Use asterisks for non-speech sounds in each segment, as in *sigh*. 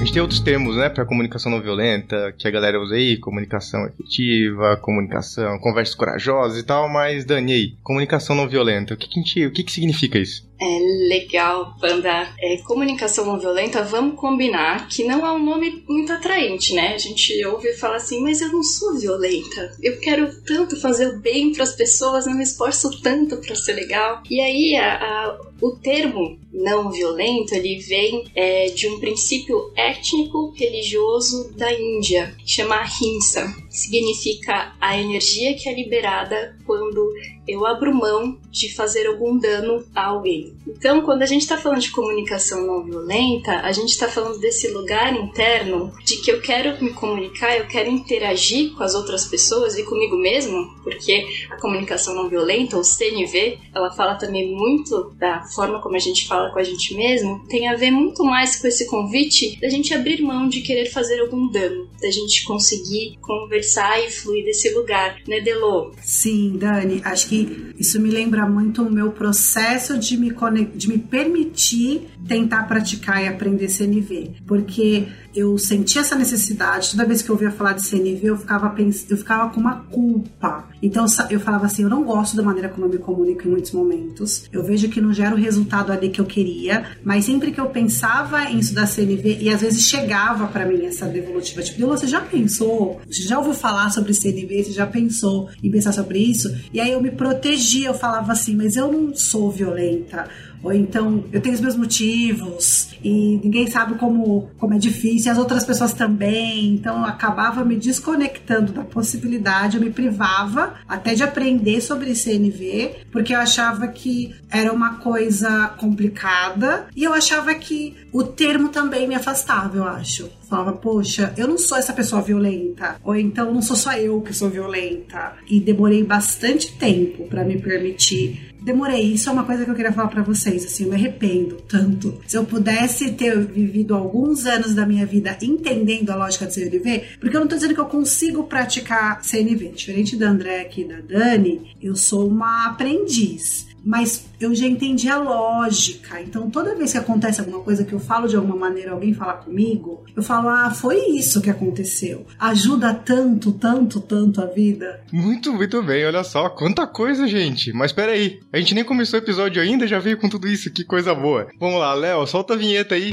gente tem outros termos, né, para comunicação não violenta, que a galera usa aí, comunicação efetiva, comunicação, conversas corajosas e tal, mas Dani, comunicação não violenta, o que que, gente, o que, que significa isso? É legal, Panda. É, comunicação não violenta, vamos combinar que não é um nome muito atraente, né? A gente ouve falar assim, mas eu não sou violenta. Eu quero tanto fazer o bem para as pessoas, não me esforço tanto para ser legal. E aí a, a, o termo não violento ele vem é, de um princípio étnico religioso da Índia, chama Ahimsa. Significa a energia que é liberada quando eu abro mão de fazer algum dano a alguém. Então, quando a gente está falando de comunicação não violenta, a gente está falando desse lugar interno de que eu quero me comunicar, eu quero interagir com as outras pessoas e comigo mesmo, porque a comunicação não violenta, ou CNV, ela fala também muito da forma como a gente fala com a gente mesmo, tem a ver muito mais com esse convite da gente abrir mão de querer fazer algum dano, da gente conseguir conversar e fluir desse lugar, né, Delô? Sim, Dani, acho que isso me lembra muito o meu processo de me, de me permitir tentar praticar e aprender CNV, porque eu sentia essa necessidade. Toda vez que eu ouvia falar de CNV, eu ficava, eu ficava com uma culpa. Então eu falava assim: eu não gosto da maneira como eu me comunico em muitos momentos. Eu vejo que não gera o resultado ali que eu queria, mas sempre que eu pensava em estudar CNV, e às vezes chegava para mim essa devolutiva, tipo, você já pensou? Você já ouviu falar sobre CNV? Você já pensou em pensar sobre isso? E aí eu me protegia, eu falava assim: mas eu não sou violenta ou então eu tenho os meus motivos e ninguém sabe como, como é difícil, e as outras pessoas também. Então eu acabava me desconectando da possibilidade, eu me privava até de aprender sobre CNV, porque eu achava que era uma coisa complicada e eu achava que o termo também me afastava, eu acho falava, poxa, eu não sou essa pessoa violenta, ou então não sou só eu que sou violenta. E demorei bastante tempo para me permitir demorei. Isso é uma coisa que eu queria falar para vocês. Assim, eu me arrependo tanto. Se eu pudesse ter vivido alguns anos da minha vida entendendo a lógica de CNV, porque eu não tô dizendo que eu consigo praticar CNV. Diferente da André aqui da Dani, eu sou uma aprendiz mas eu já entendi a lógica. Então, toda vez que acontece alguma coisa que eu falo de alguma maneira, alguém fala comigo, eu falo: ah, foi isso que aconteceu. Ajuda tanto, tanto, tanto a vida. Muito, muito bem. Olha só, quanta coisa, gente. Mas peraí, a gente nem começou o episódio ainda, já veio com tudo isso. Que coisa boa. Vamos lá, Léo, solta a vinheta aí.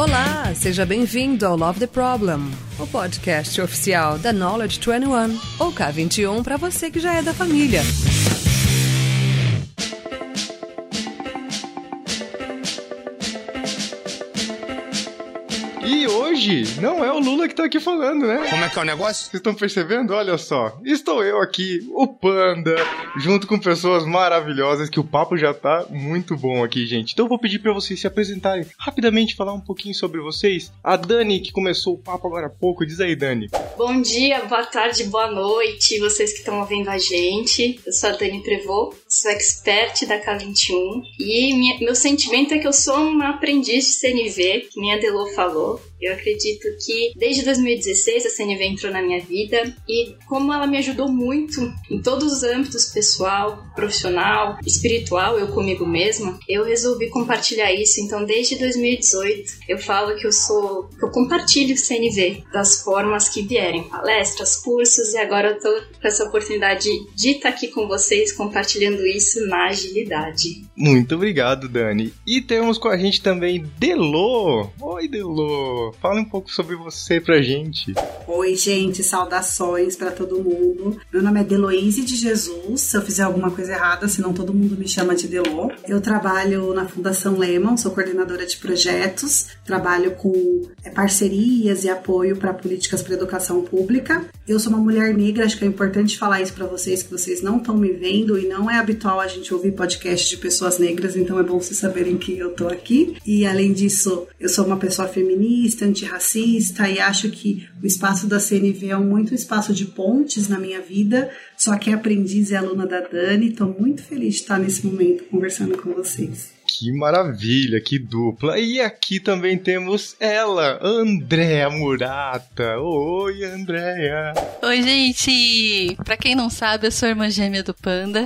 Olá, seja bem-vindo ao Love the Problem, o podcast oficial da Knowledge 21, ou K21 para você que já é da família. Hoje não é o Lula que tá aqui falando, né? Como é que é o negócio? Vocês estão percebendo? Olha só. Estou eu aqui, o Panda, junto com pessoas maravilhosas, que o papo já tá muito bom aqui, gente. Então eu vou pedir para vocês se apresentarem rapidamente, falar um pouquinho sobre vocês. A Dani, que começou o papo agora há pouco. Diz aí, Dani. Bom dia, boa tarde, boa noite, vocês que estão ouvindo a gente. Eu sou a Dani Prevô, sou expert da K21 e minha, meu sentimento é que eu sou uma aprendiz de CNV, que nem a Delô falou. Eu acredito que desde 2016 a CNV entrou na minha vida e como ela me ajudou muito em todos os âmbitos pessoal, profissional, espiritual, eu comigo mesma, eu resolvi compartilhar isso. Então, desde 2018, eu falo que eu sou, que eu compartilho CNV das formas que vierem, palestras, cursos e agora eu tô com essa oportunidade de estar aqui com vocês compartilhando isso na agilidade. Muito obrigado, Dani. E temos com a gente também Delô. Oi, Delô. Fala um pouco sobre você pra gente. Oi, gente, saudações para todo mundo. Meu nome é Deloise de Jesus. Se eu fizer alguma coisa errada, senão todo mundo me chama de Delô. Eu trabalho na Fundação Lemon, sou coordenadora de projetos, trabalho com é, parcerias e apoio para políticas para educação pública. Eu sou uma mulher negra, acho que é importante falar isso para vocês, que vocês não estão me vendo e não é habitual a gente ouvir podcast de pessoas negras, então é bom vocês saberem que eu tô aqui. E além disso, eu sou uma pessoa feminista antirracista e acho que o espaço da CNV é muito espaço de pontes na minha vida. Só que é aprendiz e aluna da Dani, estou muito feliz de estar nesse momento conversando com vocês. Que maravilha, que dupla. E aqui também temos ela, Andréa Murata. Oi, Andréa. Oi, gente. Pra quem não sabe, eu sou a irmã gêmea do Panda.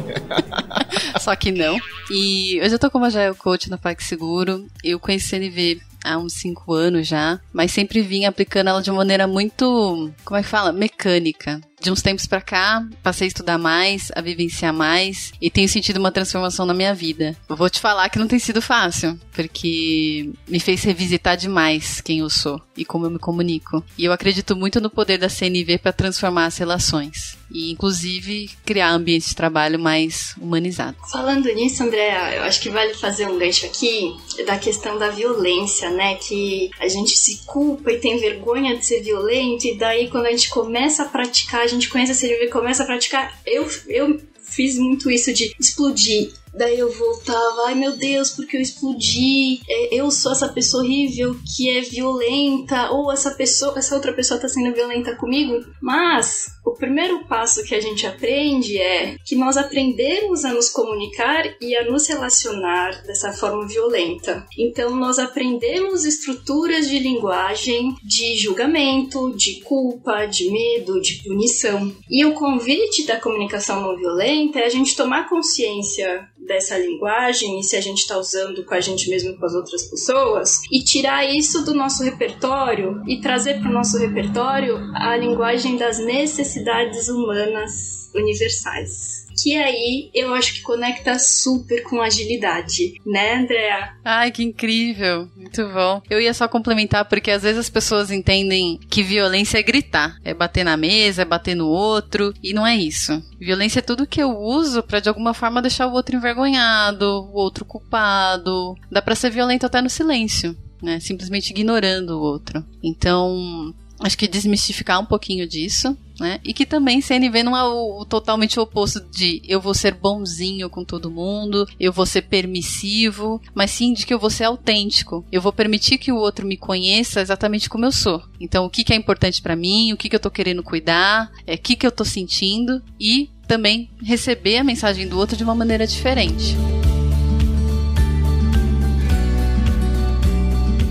*laughs* Só que não. E hoje eu tô como Agile Coach na PagSeguro. Eu conheci CNV há uns 5 anos já, mas sempre vim aplicando ela de maneira muito, como é que fala? Mecânica de uns tempos para cá, passei a estudar mais, a vivenciar mais e tenho sentido uma transformação na minha vida. Eu vou te falar que não tem sido fácil, porque me fez revisitar demais quem eu sou e como eu me comunico. E eu acredito muito no poder da CNV para transformar as relações e inclusive criar ambientes de trabalho mais humanizados. Falando nisso, Andréa, eu acho que vale fazer um gancho aqui da questão da violência, né? Que a gente se culpa e tem vergonha de ser violento e daí quando a gente começa a praticar gente conhece a CNV e começa a praticar, eu, eu fiz muito isso de explodir Daí eu voltava, ai meu Deus, porque eu explodi, é, eu sou essa pessoa horrível que é violenta, ou essa pessoa, essa outra pessoa tá sendo violenta comigo. Mas o primeiro passo que a gente aprende é que nós aprendemos a nos comunicar e a nos relacionar dessa forma violenta. Então nós aprendemos estruturas de linguagem de julgamento, de culpa, de medo, de punição. E o convite da comunicação não violenta é a gente tomar consciência dessa linguagem e se a gente está usando com a gente mesmo com as outras pessoas e tirar isso do nosso repertório e trazer para o nosso repertório a linguagem das necessidades humanas universais que aí eu acho que conecta super com agilidade, né, Andrea? Ai, que incrível! Muito bom. Eu ia só complementar porque às vezes as pessoas entendem que violência é gritar, é bater na mesa, é bater no outro, e não é isso. Violência é tudo que eu uso para de alguma forma deixar o outro envergonhado, o outro culpado. Dá para ser violento até no silêncio. Né, simplesmente ignorando o outro. Então, acho que desmistificar um pouquinho disso, né? E que também CNV não é o, o, totalmente oposto de eu vou ser bonzinho com todo mundo, eu vou ser permissivo, mas sim de que eu vou ser autêntico. Eu vou permitir que o outro me conheça exatamente como eu sou. Então, o que, que é importante para mim, o que, que eu tô querendo cuidar, é, o que, que eu tô sentindo e também receber a mensagem do outro de uma maneira diferente.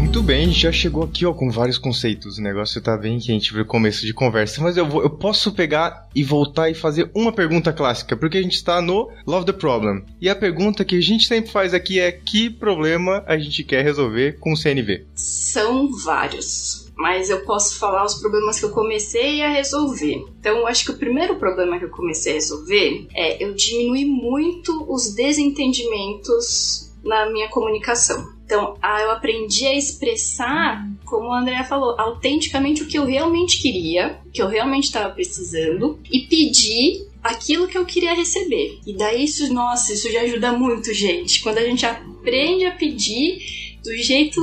Muito bem, a gente já chegou aqui ó, com vários conceitos. O negócio tá bem quente pro começo de conversa. Mas eu, vou, eu posso pegar e voltar e fazer uma pergunta clássica, porque a gente está no Love the Problem. E a pergunta que a gente sempre faz aqui é: que problema a gente quer resolver com o CNV? São vários mas eu posso falar os problemas que eu comecei a resolver. Então, eu acho que o primeiro problema que eu comecei a resolver é eu diminuir muito os desentendimentos na minha comunicação. Então, ah, eu aprendi a expressar, como a Andrea falou, autenticamente o que eu realmente queria, o que eu realmente estava precisando, e pedir aquilo que eu queria receber. E daí isso, nossa, isso já ajuda muito, gente. Quando a gente aprende a pedir do jeito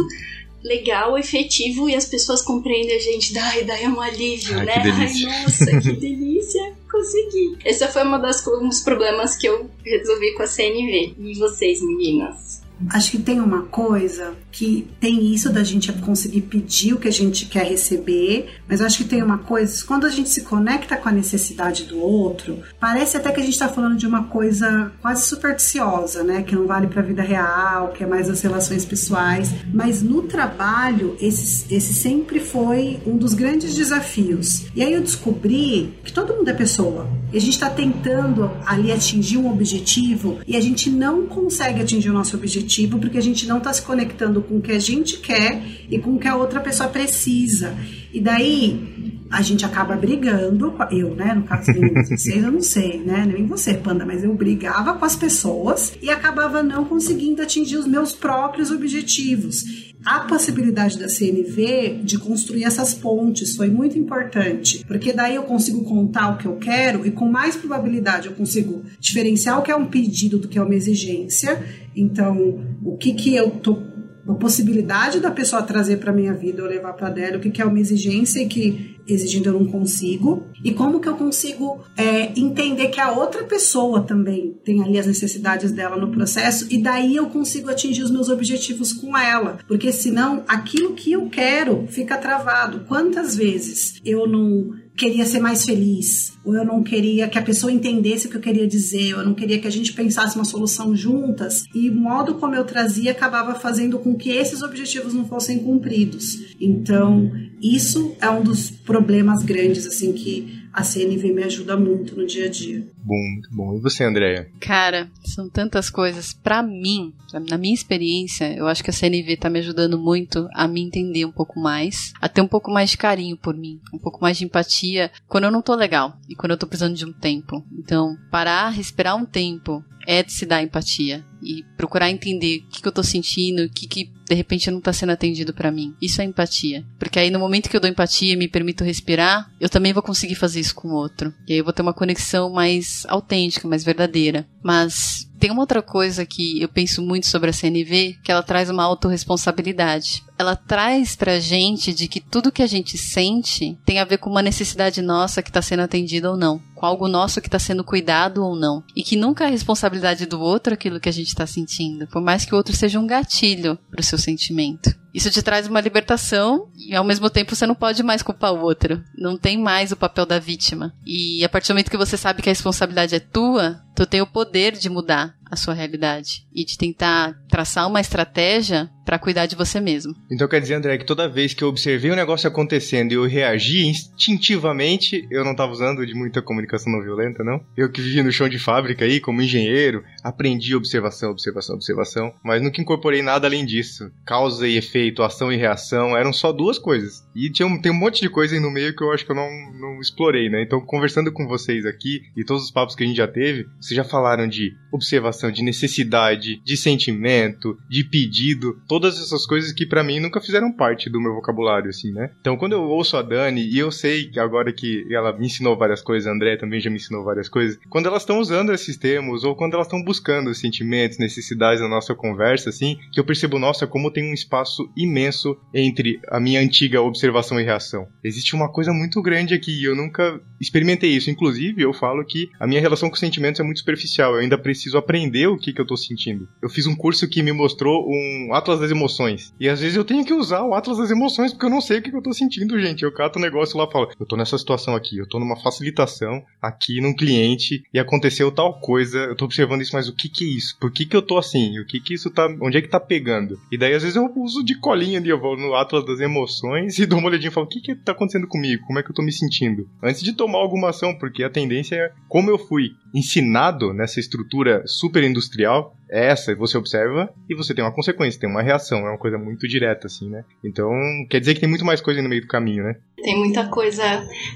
legal, efetivo e as pessoas compreendem a gente, daí, daí é um alívio, Ai, né? Ai, nossa, que delícia, consegui. Esse foi uma das, um dos problemas que eu resolvi com a CNV. E vocês, meninas? Acho que tem uma coisa que tem isso da gente conseguir pedir o que a gente quer receber, mas acho que tem uma coisa, quando a gente se conecta com a necessidade do outro, parece até que a gente está falando de uma coisa quase supersticiosa, né? Que não vale para a vida real, que é mais as relações pessoais. Mas no trabalho, esse, esse sempre foi um dos grandes desafios. E aí eu descobri que todo mundo é pessoa. E a gente está tentando ali atingir um objetivo e a gente não consegue atingir o nosso objetivo porque a gente não está se conectando com o que a gente quer e com o que a outra pessoa precisa. E daí a gente acaba brigando, eu, né, no caso de *laughs* vocês, eu não sei, né, nem você, Panda, mas eu brigava com as pessoas e acabava não conseguindo atingir os meus próprios objetivos. A possibilidade da CNV de construir essas pontes foi muito importante, porque daí eu consigo contar o que eu quero e com mais probabilidade eu consigo diferenciar o que é um pedido do que é uma exigência. Então, o que que eu tô a possibilidade da pessoa trazer para minha vida ou levar para dela, o que, que é uma exigência e que exigindo eu não consigo, e como que eu consigo é, entender que a outra pessoa também tem ali as necessidades dela no processo, e daí eu consigo atingir os meus objetivos com ela, porque senão aquilo que eu quero fica travado. Quantas vezes eu não queria ser mais feliz, ou eu não queria que a pessoa entendesse o que eu queria dizer, ou eu não queria que a gente pensasse uma solução juntas, e o modo como eu trazia acabava fazendo com que esses objetivos não fossem cumpridos. Então, isso é um dos problemas grandes assim que a CNV me ajuda muito no dia a dia. bom, muito bom. E você, Andréia? Cara, são tantas coisas. Para mim, na minha experiência, eu acho que a CNV tá me ajudando muito a me entender um pouco mais, a ter um pouco mais de carinho por mim, um pouco mais de empatia quando eu não tô legal e quando eu tô precisando de um tempo. Então, parar, respirar um tempo é de se dar empatia e procurar entender o que, que eu tô sentindo, o que, que de repente não tá sendo atendido para mim. Isso é empatia. Porque aí no momento que eu dou empatia e me permito respirar, eu também vou conseguir fazer isso com o outro. E aí eu vou ter uma conexão mais autêntica, mais verdadeira. Mas tem uma outra coisa que eu penso muito sobre a CNV, que ela traz uma autorresponsabilidade. Ela traz pra gente de que tudo que a gente sente tem a ver com uma necessidade nossa que está sendo atendida ou não, com algo nosso que está sendo cuidado ou não, e que nunca é responsabilidade do outro aquilo que a gente está sentindo, por mais que o outro seja um gatilho para o seu sentimento. Isso te traz uma libertação e ao mesmo tempo você não pode mais culpar o outro. Não tem mais o papel da vítima. E a partir do momento que você sabe que a responsabilidade é tua, tu tem o poder de mudar a sua realidade e de tentar traçar uma estratégia para cuidar de você mesmo. Então quer dizer, André, que toda vez que eu observei um negócio acontecendo e eu reagi instintivamente, eu não estava usando de muita comunicação não violenta, não? Eu que vivi no chão de fábrica aí, como engenheiro, aprendi observação, observação, observação, mas nunca incorporei nada além disso. Causa e efeito, ação e reação, eram só duas coisas. E tinha um, tem um monte de coisa aí no meio que eu acho que eu não, não explorei, né? Então, conversando com vocês aqui e todos os papos que a gente já teve, vocês já falaram de observação, de necessidade, de sentimento, de pedido, todas essas coisas que para mim nunca fizeram parte do meu vocabulário, assim, né? Então, quando eu ouço a Dani, e eu sei que agora que ela me ensinou várias coisas, a André também já me ensinou várias coisas, quando elas estão usando esses termos, ou quando elas estão buscando sentimentos, necessidades na nossa conversa, assim, que eu percebo, nossa, como tem um espaço imenso entre a minha antiga observação e reação. Existe uma coisa muito grande aqui, e eu nunca experimentei isso. Inclusive, eu falo que a minha relação com sentimentos é muito superficial, eu ainda preciso aprender o que, que eu tô sentindo. Eu fiz um curso que me mostrou um Atlas das Emoções. E às vezes eu tenho que usar o Atlas das Emoções porque eu não sei o que, que eu tô sentindo, gente. Eu cato o um negócio lá e falo, eu tô nessa situação aqui, eu tô numa facilitação aqui num cliente e aconteceu tal coisa, eu tô observando isso, mas o que que é isso? Por que que eu tô assim? O que que isso tá, onde é que tá pegando? E daí às vezes eu uso de colinha ali, eu vou no Atlas das Emoções e *laughs* dou uma olhadinha e falo, o que que tá acontecendo comigo? Como é que eu tô me sentindo? Antes de tomar alguma ação, porque a tendência é, como eu fui ensinado nessa estrutura super industrial, essa, você observa e você tem uma consequência, tem uma reação, é uma coisa muito direta, assim, né? Então, quer dizer que tem muito mais coisa no meio do caminho, né? Tem muita coisa,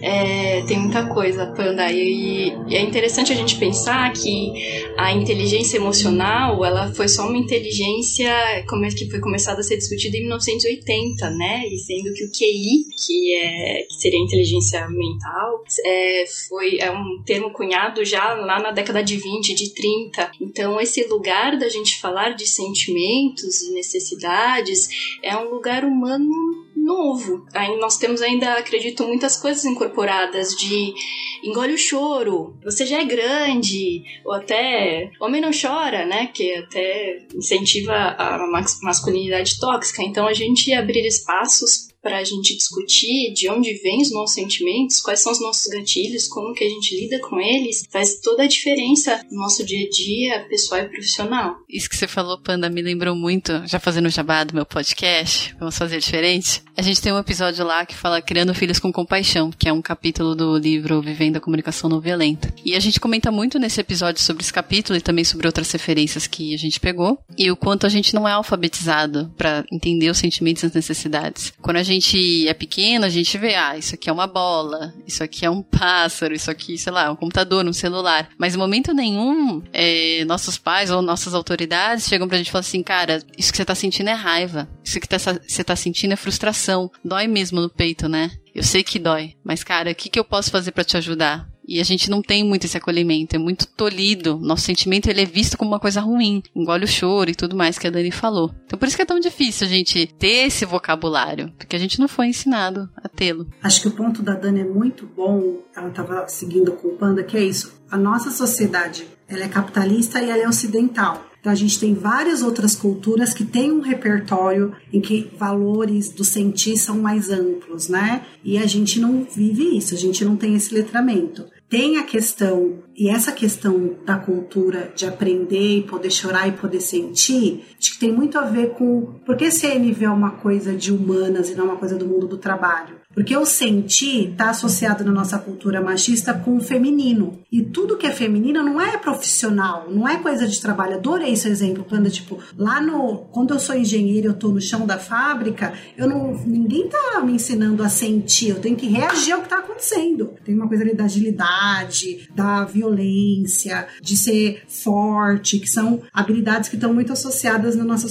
é, tem muita coisa, Panda, e, e, é interessante a gente pensar que a inteligência emocional, ela foi só uma inteligência é que foi começada a ser discutida em 1980, né? E sendo que o QI, que, é, que seria a inteligência mental, é, foi, é um termo cunhado já lá na década de 20, de 30. Então, esse lugar lugar da gente falar de sentimentos e necessidades é um lugar humano novo. Aí nós temos ainda, acredito, muitas coisas incorporadas de engole o choro, você já é grande, ou até homem não chora, né? Que até incentiva a masculinidade tóxica. Então a gente abrir espaços para a gente discutir de onde vêm os nossos sentimentos, quais são os nossos gatilhos, como que a gente lida com eles, faz toda a diferença no nosso dia a dia, pessoal e profissional. Isso que você falou, Panda, me lembrou muito, já fazendo o jabá do meu podcast, vamos fazer diferente. A gente tem um episódio lá que fala Criando Filhos com Compaixão, que é um capítulo do livro Vivendo a Comunicação Não Violenta. E a gente comenta muito nesse episódio sobre esse capítulo e também sobre outras referências que a gente pegou, e o quanto a gente não é alfabetizado para entender os sentimentos e as necessidades. Quando a gente é pequeno, a gente vê, ah, isso aqui é uma bola, isso aqui é um pássaro, isso aqui, sei lá, um computador, um celular. Mas em momento nenhum, é, nossos pais ou nossas autoridades chegam pra gente e falam assim, cara, isso que você tá sentindo é raiva, isso que tá, você tá sentindo é frustração. Dói mesmo no peito, né? Eu sei que dói, mas cara, o que, que eu posso fazer para te ajudar? E a gente não tem muito esse acolhimento, é muito tolhido. Nosso sentimento ele é visto como uma coisa ruim, engole o choro e tudo mais que a Dani falou. Então por isso que é tão difícil a gente ter esse vocabulário, porque a gente não foi ensinado a tê-lo. Acho que o ponto da Dani é muito bom. Ela estava seguindo com o Panda, que é isso. A nossa sociedade, ela é capitalista e ela é ocidental. Então a gente tem várias outras culturas que têm um repertório em que valores do sentir são mais amplos, né? E a gente não vive isso, a gente não tem esse letramento tem a questão, e essa questão da cultura de aprender e poder chorar e poder sentir, acho que tem muito a ver com. Porque CNV é uma coisa de humanas e não uma coisa do mundo do trabalho? Porque o sentir está associado na nossa cultura machista com o feminino. E tudo que é feminino não é profissional, não é coisa de trabalho. Adorei esse exemplo, quando tipo, lá no. Quando eu sou engenheira eu tô no chão da fábrica, eu não. ninguém tá me ensinando a sentir, eu tenho que reagir ao que tá acontecendo. Tem uma coisa ali da agilidade, da violência, de ser forte, que são habilidades que estão muito associadas na nossa,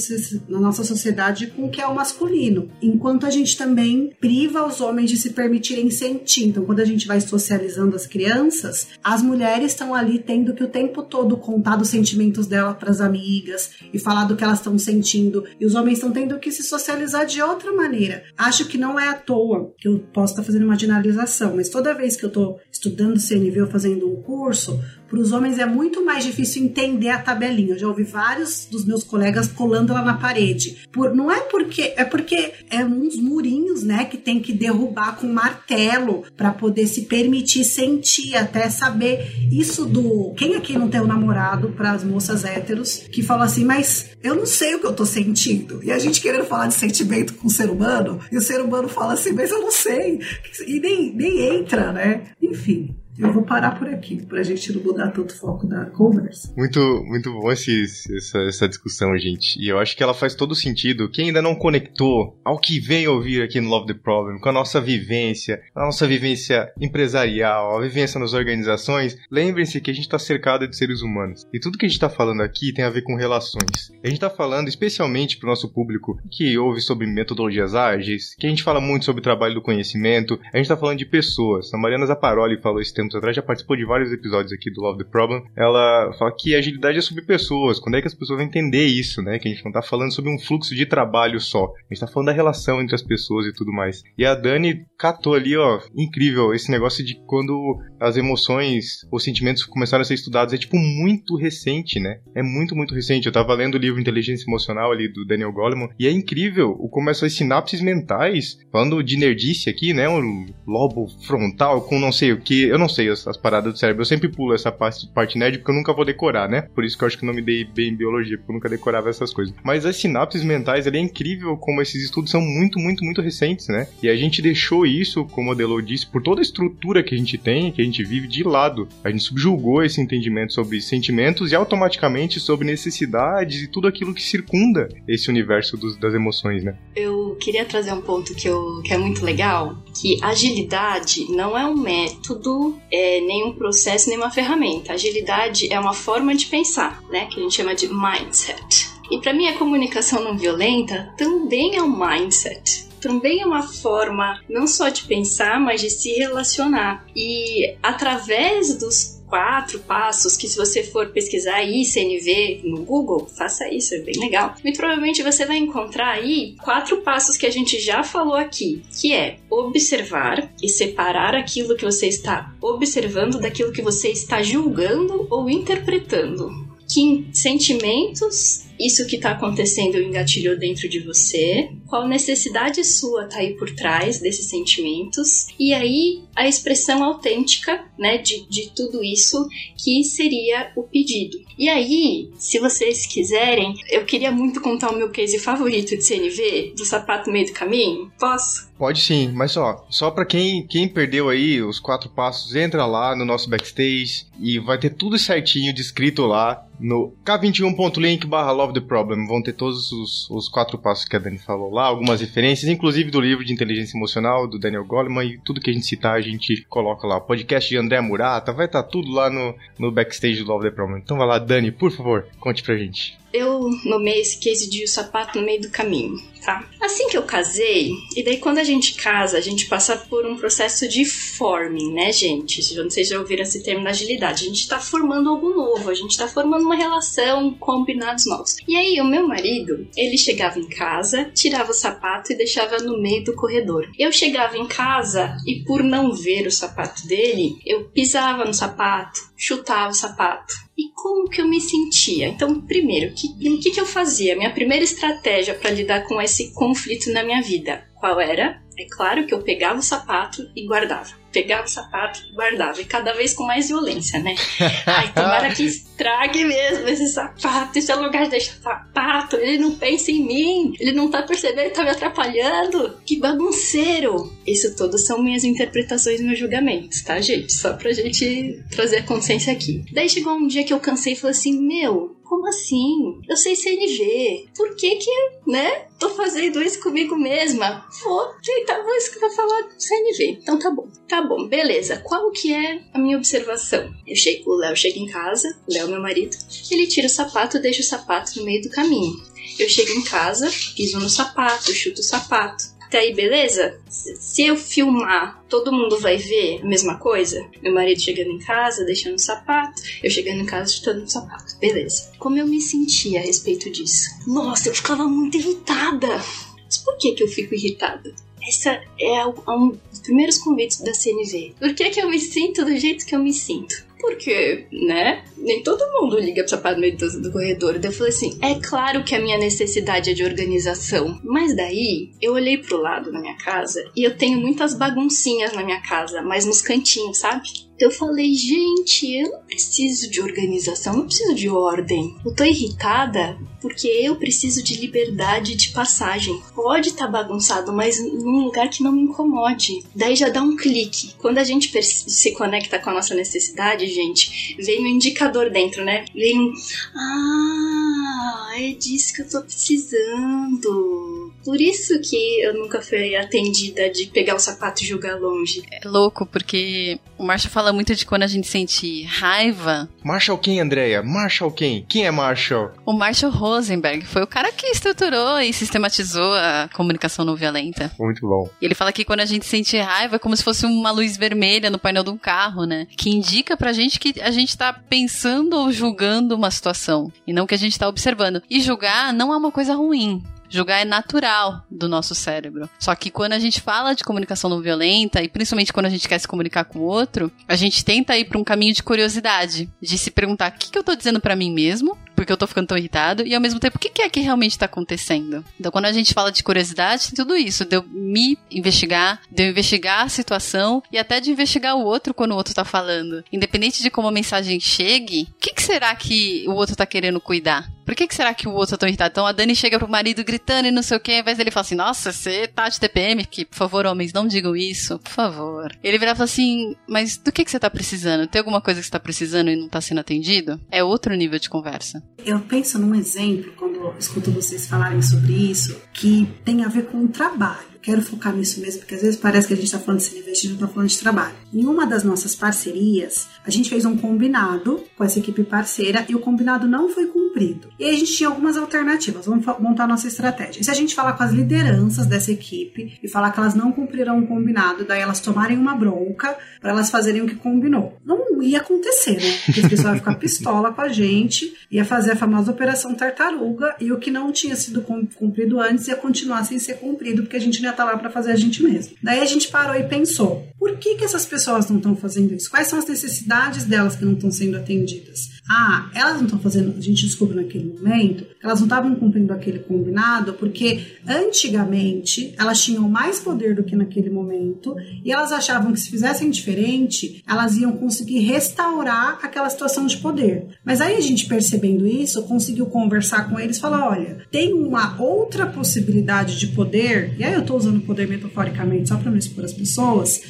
na nossa sociedade com o que é o masculino. Enquanto a gente também priva os homens de se permitirem sentir. Então, quando a gente vai socializando as crianças, as mulheres estão ali tendo que o tempo todo contar dos sentimentos dela para as amigas e falar do que elas estão sentindo. E os homens estão tendo que se socializar de outra maneira. Acho que não é à toa que eu posso estar fazendo uma generalização, mas toda vez que eu estou estudando CNV ou fazendo um curso, para os homens é muito mais difícil entender a tabelinha. Eu já ouvi vários dos meus colegas colando ela na parede. Por, não é porque é porque é uns murinhos, né, que tem que derrubar com martelo para poder se permitir sentir, até saber isso do quem aqui não tem um namorado para as moças héteros que fala assim, mas eu não sei o que eu tô sentindo. E a gente querendo falar de sentimento com o ser humano, e o ser humano fala assim, mas eu não sei. E nem, nem entra, né? Enfim, eu vou parar por aqui, pra gente não mudar tanto o foco da conversa. Muito, muito bom esse, essa, essa discussão, gente. E eu acho que ela faz todo sentido. Quem ainda não conectou ao que vem ouvir aqui no Love the Problem, com a nossa vivência, a nossa vivência empresarial, a vivência nas organizações, lembrem-se que a gente está cercado de seres humanos. E tudo que a gente está falando aqui tem a ver com relações. A gente está falando especialmente para o nosso público que ouve sobre metodologias ágeis, que a gente fala muito sobre trabalho do conhecimento, a gente está falando de pessoas. A Mariana Zaparoli falou esse tempo tempos atrás, já participou de vários episódios aqui do Love the Problem. Ela fala que agilidade é sobre pessoas. Quando é que as pessoas vão entender isso, né? Que a gente não tá falando sobre um fluxo de trabalho só. A gente tá falando da relação entre as pessoas e tudo mais. E a Dani catou ali, ó, incrível, esse negócio de quando as emoções, os sentimentos começaram a ser estudados. É tipo muito recente, né? É muito, muito recente. Eu tava lendo o livro Inteligência Emocional ali do Daniel Goleman e é incrível o como essas sinapses mentais, falando de nerdice aqui, né? Um lobo frontal com não sei o que, eu não sei as, as, paradas do cérebro. Eu sempre pulo essa parte, parte nerd porque eu nunca vou decorar, né? Por isso que eu acho que não me dei bem em biologia, porque eu nunca decorava essas coisas. Mas as sinapses mentais, é incrível como esses estudos são muito, muito, muito recentes, né? E a gente deixou isso, como a Delo disse, por toda a estrutura que a gente tem, que a gente vive de lado. A gente subjulgou esse entendimento sobre sentimentos e automaticamente sobre necessidades e tudo aquilo que circunda esse universo dos, das emoções, né? Eu queria trazer um ponto que, eu, que é muito legal, que agilidade não é um método é nenhum processo, nenhuma ferramenta. Agilidade é uma forma de pensar, né? Que a gente chama de mindset. E para mim a comunicação não violenta também é um mindset também é uma forma não só de pensar, mas de se relacionar. E através dos quatro passos que se você for pesquisar aí CNV no Google, faça isso, é bem legal. Muito provavelmente você vai encontrar aí quatro passos que a gente já falou aqui, que é observar e separar aquilo que você está observando daquilo que você está julgando ou interpretando. Que sentimentos isso que está acontecendo engatilhou dentro de você, qual necessidade sua tá aí por trás desses sentimentos, e aí a expressão autêntica, né, de, de tudo isso, que seria o pedido. E aí, se vocês quiserem, eu queria muito contar o meu case favorito de CNV, do sapato meio do caminho. Posso? Pode sim, mas só, só para quem, quem perdeu aí os quatro passos, entra lá no nosso backstage e vai ter tudo certinho descrito lá no k21.link barra Love the Problem. Vão ter todos os, os quatro passos que a Dani falou lá, algumas referências, inclusive do livro de inteligência emocional do Daniel Goleman e tudo que a gente citar a gente coloca lá. O podcast de André Murata, vai estar tá tudo lá no, no backstage do Love the Problem. Então vai lá, Dani, por favor, conte pra gente eu nomeei esse case de o sapato no meio do caminho, tá? Assim que eu casei, e daí quando a gente casa, a gente passa por um processo de forming, né, gente? Se já ouviram esse termo da agilidade. A gente tá formando algo novo, a gente tá formando uma relação, combinados novos. E aí, o meu marido, ele chegava em casa, tirava o sapato e deixava no meio do corredor. Eu chegava em casa e, por não ver o sapato dele, eu pisava no sapato, chutava o sapato. E como que eu me sentia? Então, primeiro, o que, que, que eu fazia? Minha primeira estratégia para lidar com esse conflito na minha vida, qual era? É claro que eu pegava o sapato e guardava. Pegava o sapato e guardava. E cada vez com mais violência, né? *laughs* Ai, tomara que estrague mesmo esse sapato. Esse é o lugar de deixar sapato. Ele não pensa em mim. Ele não tá percebendo que tá me atrapalhando. Que bagunceiro. Isso tudo são minhas interpretações e meus julgamentos, tá, gente? Só pra gente trazer a consciência aqui. Daí chegou um dia que eu cansei e falei assim: Meu, como assim? Eu sei CNV. Por que que, né? Tô fazendo isso comigo mesma. Vou tentar, vou isso que vai falar CNV. Então tá bom. Tá bom, beleza. Qual que é a minha observação? Eu chego, o Léo chega em casa, Léo, meu marido, ele tira o sapato, deixa o sapato no meio do caminho. Eu chego em casa, piso no sapato, chuto o sapato. Até aí, beleza? Se eu filmar, todo mundo vai ver a mesma coisa? Meu marido chegando em casa, deixando o sapato, eu chegando em casa, chutando o sapato. Beleza. Como eu me sentia a respeito disso? Nossa, eu ficava muito irritada. Mas por que que eu fico irritada? Essa é um dos primeiros convites da CNV. Por que que eu me sinto do jeito que eu me sinto? Porque, né? Nem todo mundo liga pro sapato no meio do, do corredor. Daí eu falei assim: é claro que a minha necessidade é de organização. Mas daí eu olhei pro lado da minha casa e eu tenho muitas baguncinhas na minha casa, mas nos cantinhos, sabe? Eu falei, gente, eu não preciso de organização, não preciso de ordem. Eu tô irritada porque eu preciso de liberdade de passagem. Pode estar tá bagunçado, mas num lugar que não me incomode. Daí já dá um clique. Quando a gente se conecta com a nossa necessidade, gente, vem um indicador dentro, né? Vem um. Ah, é disso que eu tô precisando. Por isso que eu nunca fui atendida de pegar o sapato e jogar longe. É louco, porque o Marshall fala muito de quando a gente sente raiva. Marshall quem, Andréia? Marshall quem? Quem é Marshall? O Marshall Rosenberg foi o cara que estruturou e sistematizou a comunicação não violenta. Muito bom. E ele fala que quando a gente sente raiva é como se fosse uma luz vermelha no painel de um carro, né? Que indica pra gente que a gente tá pensando ou julgando uma situação e não que a gente tá observando. E julgar não é uma coisa ruim. Julgar é natural do nosso cérebro. Só que quando a gente fala de comunicação não violenta, e principalmente quando a gente quer se comunicar com o outro, a gente tenta ir para um caminho de curiosidade, de se perguntar o que, que eu tô dizendo para mim mesmo, porque eu tô ficando tão irritado, e ao mesmo tempo, o que, é que realmente tá acontecendo? Então, quando a gente fala de curiosidade, tem tudo isso, de eu me investigar, de eu investigar a situação e até de investigar o outro quando o outro tá falando. Independente de como a mensagem chegue, o que, que será que o outro tá querendo cuidar? Por que, que será que o outro tá tão irritado? Então a Dani chega pro marido gritando e não sei o que, ao invés dele falar assim, nossa, você tá de TPM, que, por favor, homens, não digam isso, por favor. Ele vira e fala assim, mas do que, que você tá precisando? Tem alguma coisa que você tá precisando e não tá sendo atendido? É outro nível de conversa. Eu penso num exemplo, quando escuto vocês falarem sobre isso, que tem a ver com o trabalho quero focar nisso mesmo, porque às vezes parece que a gente está falando de se investir, não está falando de trabalho. Em uma das nossas parcerias, a gente fez um combinado com essa equipe parceira e o combinado não foi cumprido. E aí a gente tinha algumas alternativas, vamos montar a nossa estratégia. E se a gente falar com as lideranças dessa equipe e falar que elas não cumpriram o combinado, daí elas tomarem uma bronca para elas fazerem o que combinou. Não ia acontecer, né? Porque as pessoas iam ficar *laughs* pistola com a gente, ia fazer a famosa operação tartaruga e o que não tinha sido cumprido antes ia continuar sem ser cumprido, porque a gente não ia estar tá lá para fazer a gente mesmo. Daí a gente parou e pensou: por que, que essas pessoas não estão fazendo isso? Quais são as necessidades delas que não estão sendo atendidas? Ah, elas não estão fazendo, a gente descobriu naquele momento, elas não estavam cumprindo aquele combinado porque antigamente elas tinham mais poder do que naquele momento e elas achavam que se fizessem diferente, elas iam conseguir restaurar aquela situação de poder. Mas aí a gente percebendo isso, conseguiu conversar com eles e falar: olha, tem uma outra possibilidade de poder, e aí eu estou usando poder metaforicamente só para não expor as pessoas,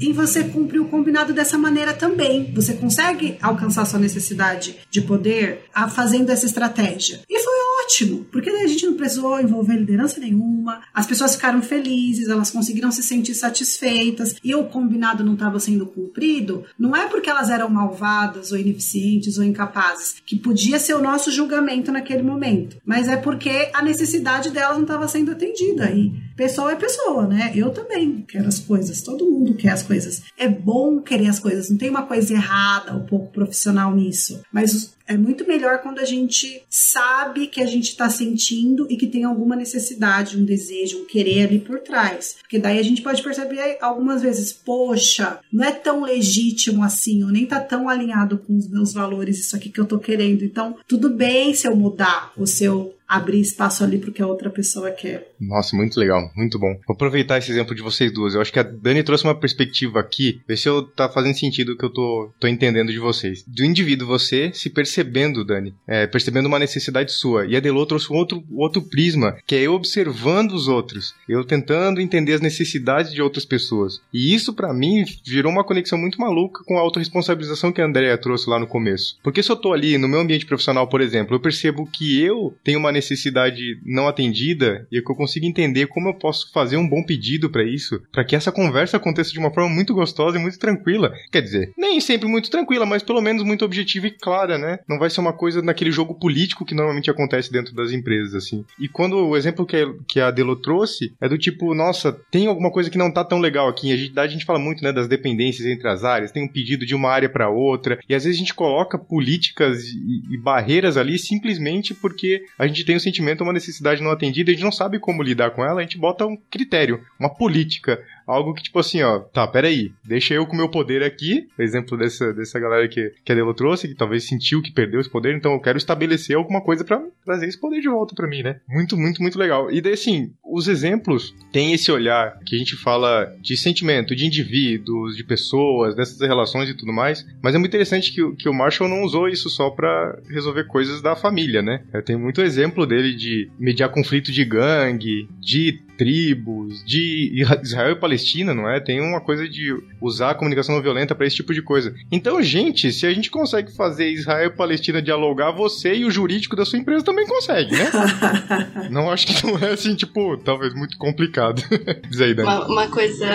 em você cumprir o combinado dessa maneira também. Você consegue alcançar sua necessidade de poder a, fazendo essa estratégia. E foi ótimo, porque a gente não precisou envolver liderança nenhuma, as pessoas ficaram felizes, elas conseguiram se sentir satisfeitas e o combinado não estava sendo cumprido, não é porque elas eram malvadas ou ineficientes ou incapazes, que podia ser o nosso julgamento naquele momento, mas é porque a necessidade delas não estava sendo atendida. E pessoa é pessoa, né? Eu também quero as coisas, todo mundo quer as coisas. É bom querer as coisas, não tem uma coisa errada ou pouco profissional nisso, mas é muito melhor quando a gente sabe que a gente está sentindo e que tem alguma necessidade, um desejo, um querer ali por trás. Porque daí a gente pode perceber algumas vezes, poxa, não é tão legítimo assim, ou nem tá tão alinhado com os meus valores, isso aqui que eu tô querendo. Então, tudo bem se eu mudar, ou se abrir espaço ali pro que a outra pessoa quer. Nossa, muito legal, muito bom. Vou aproveitar esse exemplo de vocês duas. Eu acho que a Dani trouxe uma perspectiva aqui, ver se eu tá fazendo sentido o que eu tô, tô entendendo de vocês. Do indivíduo, você se percebendo, Dani, é, percebendo uma necessidade sua. E a Delô trouxe um outro, outro prisma, que é eu observando os outros, eu tentando entender as necessidades de outras pessoas. E isso, para mim, virou uma conexão muito maluca com a autorresponsabilização que a Andrea trouxe lá no começo. Porque se eu tô ali no meu ambiente profissional, por exemplo, eu percebo que eu tenho uma necessidade não atendida e que eu consigo entender como eu posso fazer um bom pedido para isso, para que essa conversa aconteça de uma forma muito gostosa e muito tranquila. Quer dizer, nem sempre muito tranquila, mas pelo menos muito objetiva e clara, né? Não vai ser uma coisa naquele jogo político que normalmente acontece dentro das empresas, assim. E quando o exemplo que que a Delo trouxe é do tipo, nossa, tem alguma coisa que não tá tão legal aqui. A gente, a gente fala muito, né, das dependências entre as áreas, tem um pedido de uma área para outra, e às vezes a gente coloca políticas e, e barreiras ali simplesmente porque a gente tem um sentimento, uma necessidade não atendida, a gente não sabe como lidar com ela, a gente bota um critério, uma política. Algo que, tipo assim, ó, tá, peraí, deixa eu com o meu poder aqui, exemplo dessa, dessa galera que, que a Delo trouxe, que talvez sentiu que perdeu esse poder, então eu quero estabelecer alguma coisa para trazer esse poder de volta para mim, né? Muito, muito, muito legal. E daí, assim, os exemplos têm esse olhar que a gente fala de sentimento, de indivíduos, de pessoas, dessas relações e tudo mais, mas é muito interessante que, que o Marshall não usou isso só para resolver coisas da família, né? Tem muito exemplo dele de mediar conflito de gangue, de tribos, de Israel e Palestina, não é? Tem uma coisa de usar a comunicação não violenta para esse tipo de coisa. Então, gente, se a gente consegue fazer Israel e Palestina dialogar, você e o jurídico da sua empresa também consegue, né? *laughs* não acho que não é assim, tipo, talvez muito complicado. *laughs* Diz aí, Dani. Uma, uma coisa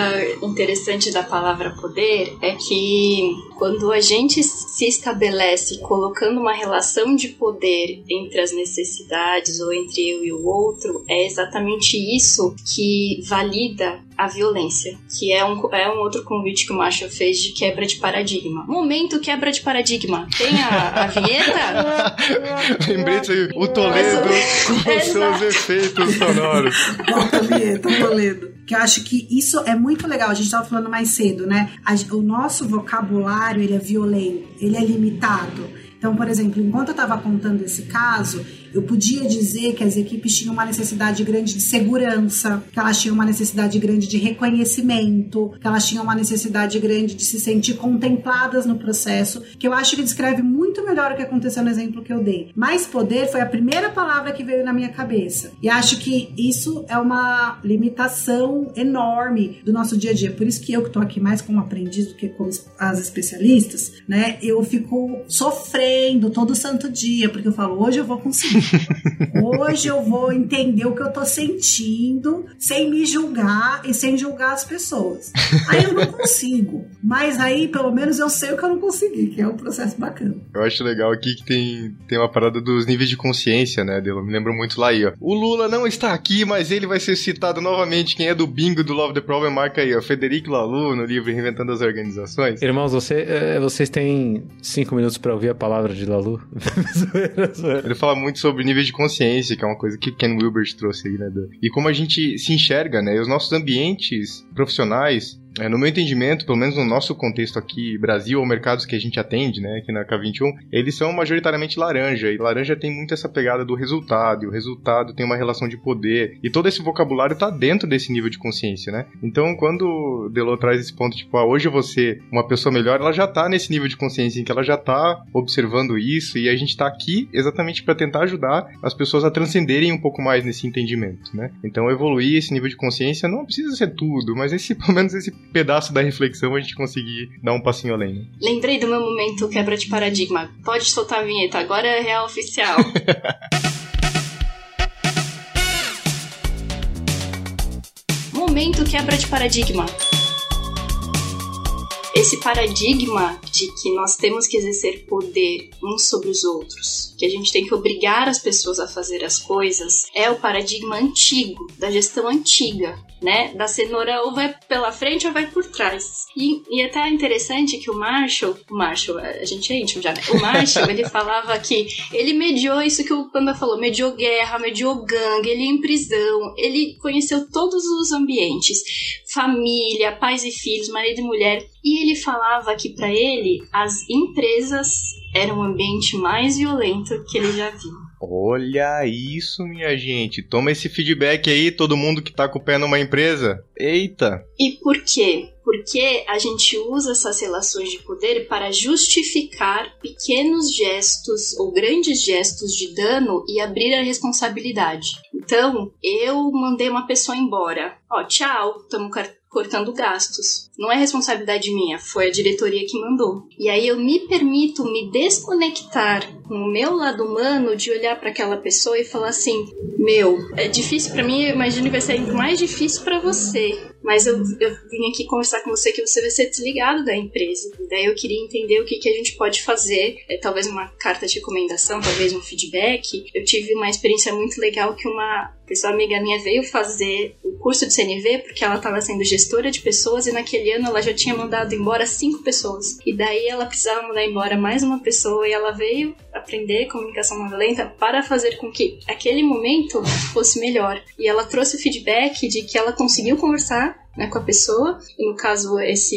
interessante da palavra poder é que quando a gente se estabelece colocando uma relação de poder entre as necessidades ou entre eu e o outro, é exatamente isso que valida a violência, que é um, é um outro convite que o Marshall fez de quebra de paradigma. Momento quebra de paradigma. Tem a, a vinheta? *laughs* Aí, o Toledo com os seus efeitos sonoros. Volta a vinheta, Toledo. Que eu acho que isso é muito legal. A gente estava falando mais cedo, né? o nosso vocabulário ele é violento, ele é limitado. Então, por exemplo, enquanto eu estava contando esse caso, eu podia dizer que as equipes tinham uma necessidade grande de segurança, que elas tinham uma necessidade grande de reconhecimento, que elas tinham uma necessidade grande de se sentir contempladas no processo, que eu acho que descreve muito melhor o que aconteceu no exemplo que eu dei. Mais poder foi a primeira palavra que veio na minha cabeça. E acho que isso é uma limitação enorme do nosso dia a dia. Por isso que eu que estou aqui mais como aprendiz do que como as especialistas, né? Eu fico sofrendo todo santo dia, porque eu falo, hoje eu vou conseguir *laughs* Hoje eu vou entender o que eu tô sentindo sem me julgar e sem julgar as pessoas. Aí eu não consigo. Mas aí, pelo menos, eu sei o que eu não consegui, que é um processo bacana. Eu acho legal aqui que tem, tem uma parada dos níveis de consciência, né, Delo? Me lembro muito lá aí, ó. O Lula não está aqui, mas ele vai ser citado novamente. Quem é do bingo do Love the Problem, marca aí, ó. Federico Lalu, no livro Reinventando as Organizações. Irmãos, você, é, vocês têm cinco minutos para ouvir a palavra de Lalu? *laughs* ele fala muito sobre sobre níveis de consciência, que é uma coisa que Ken Wilber trouxe aí, né? E como a gente se enxerga, né? E os nossos ambientes profissionais é, no meu entendimento, pelo menos no nosso contexto aqui, Brasil, ou mercados que a gente atende, né, aqui na K21, eles são majoritariamente laranja, e laranja tem muito essa pegada do resultado, e o resultado tem uma relação de poder, e todo esse vocabulário tá dentro desse nível de consciência, né? Então, quando Delo traz esse ponto, tipo, ah, hoje ser uma pessoa melhor, ela já tá nesse nível de consciência, em que ela já tá observando isso, e a gente tá aqui exatamente para tentar ajudar as pessoas a transcenderem um pouco mais nesse entendimento, né? Então, evoluir esse nível de consciência não precisa ser tudo, mas esse, *laughs* pelo menos esse pedaço da reflexão a gente conseguir dar um passinho além. Né? Lembrei do meu momento quebra de paradigma. Pode soltar a vinheta, agora é real oficial. *laughs* momento quebra de paradigma esse paradigma de que nós temos que exercer poder uns sobre os outros, que a gente tem que obrigar as pessoas a fazer as coisas, é o paradigma antigo, da gestão antiga, né? Da cenoura ou vai pela frente ou vai por trás. E, e até é interessante que o Marshall, o Marshall, a gente é íntimo já, né? O Marshall, ele *laughs* falava que ele mediou isso que o Panda falou, mediou guerra, mediou gangue, ele ia em prisão, ele conheceu todos os ambientes, família, pais e filhos, marido e mulher, e ele falava que para ele as empresas eram o ambiente mais violento que ele já viu. Olha isso, minha gente. Toma esse feedback aí, todo mundo que tá com o pé numa empresa. Eita! E por quê? Porque a gente usa essas relações de poder para justificar pequenos gestos ou grandes gestos de dano e abrir a responsabilidade. Então, eu mandei uma pessoa embora. Ó, tchau, estamos cortando gastos. Não é responsabilidade minha, foi a diretoria que mandou. E aí eu me permito me desconectar com o meu lado humano de olhar para aquela pessoa e falar assim: "Meu, é difícil para mim, eu imagino que vai ser ainda mais difícil para você. Mas eu, eu vim aqui conversar com você que você vai ser desligado da empresa. Daí eu queria entender o que, que a gente pode fazer. É, talvez uma carta de recomendação, talvez um feedback. Eu tive uma experiência muito legal que uma pessoa amiga minha veio fazer o curso de CNV porque ela estava sendo gestora de pessoas e naquele ano ela já tinha mandado embora cinco pessoas. E daí ela precisava mandar embora mais uma pessoa e ela veio aprender comunicação não violenta para fazer com que aquele momento fosse melhor. E ela trouxe o feedback de que ela conseguiu conversar né, com a pessoa. E no caso, esse,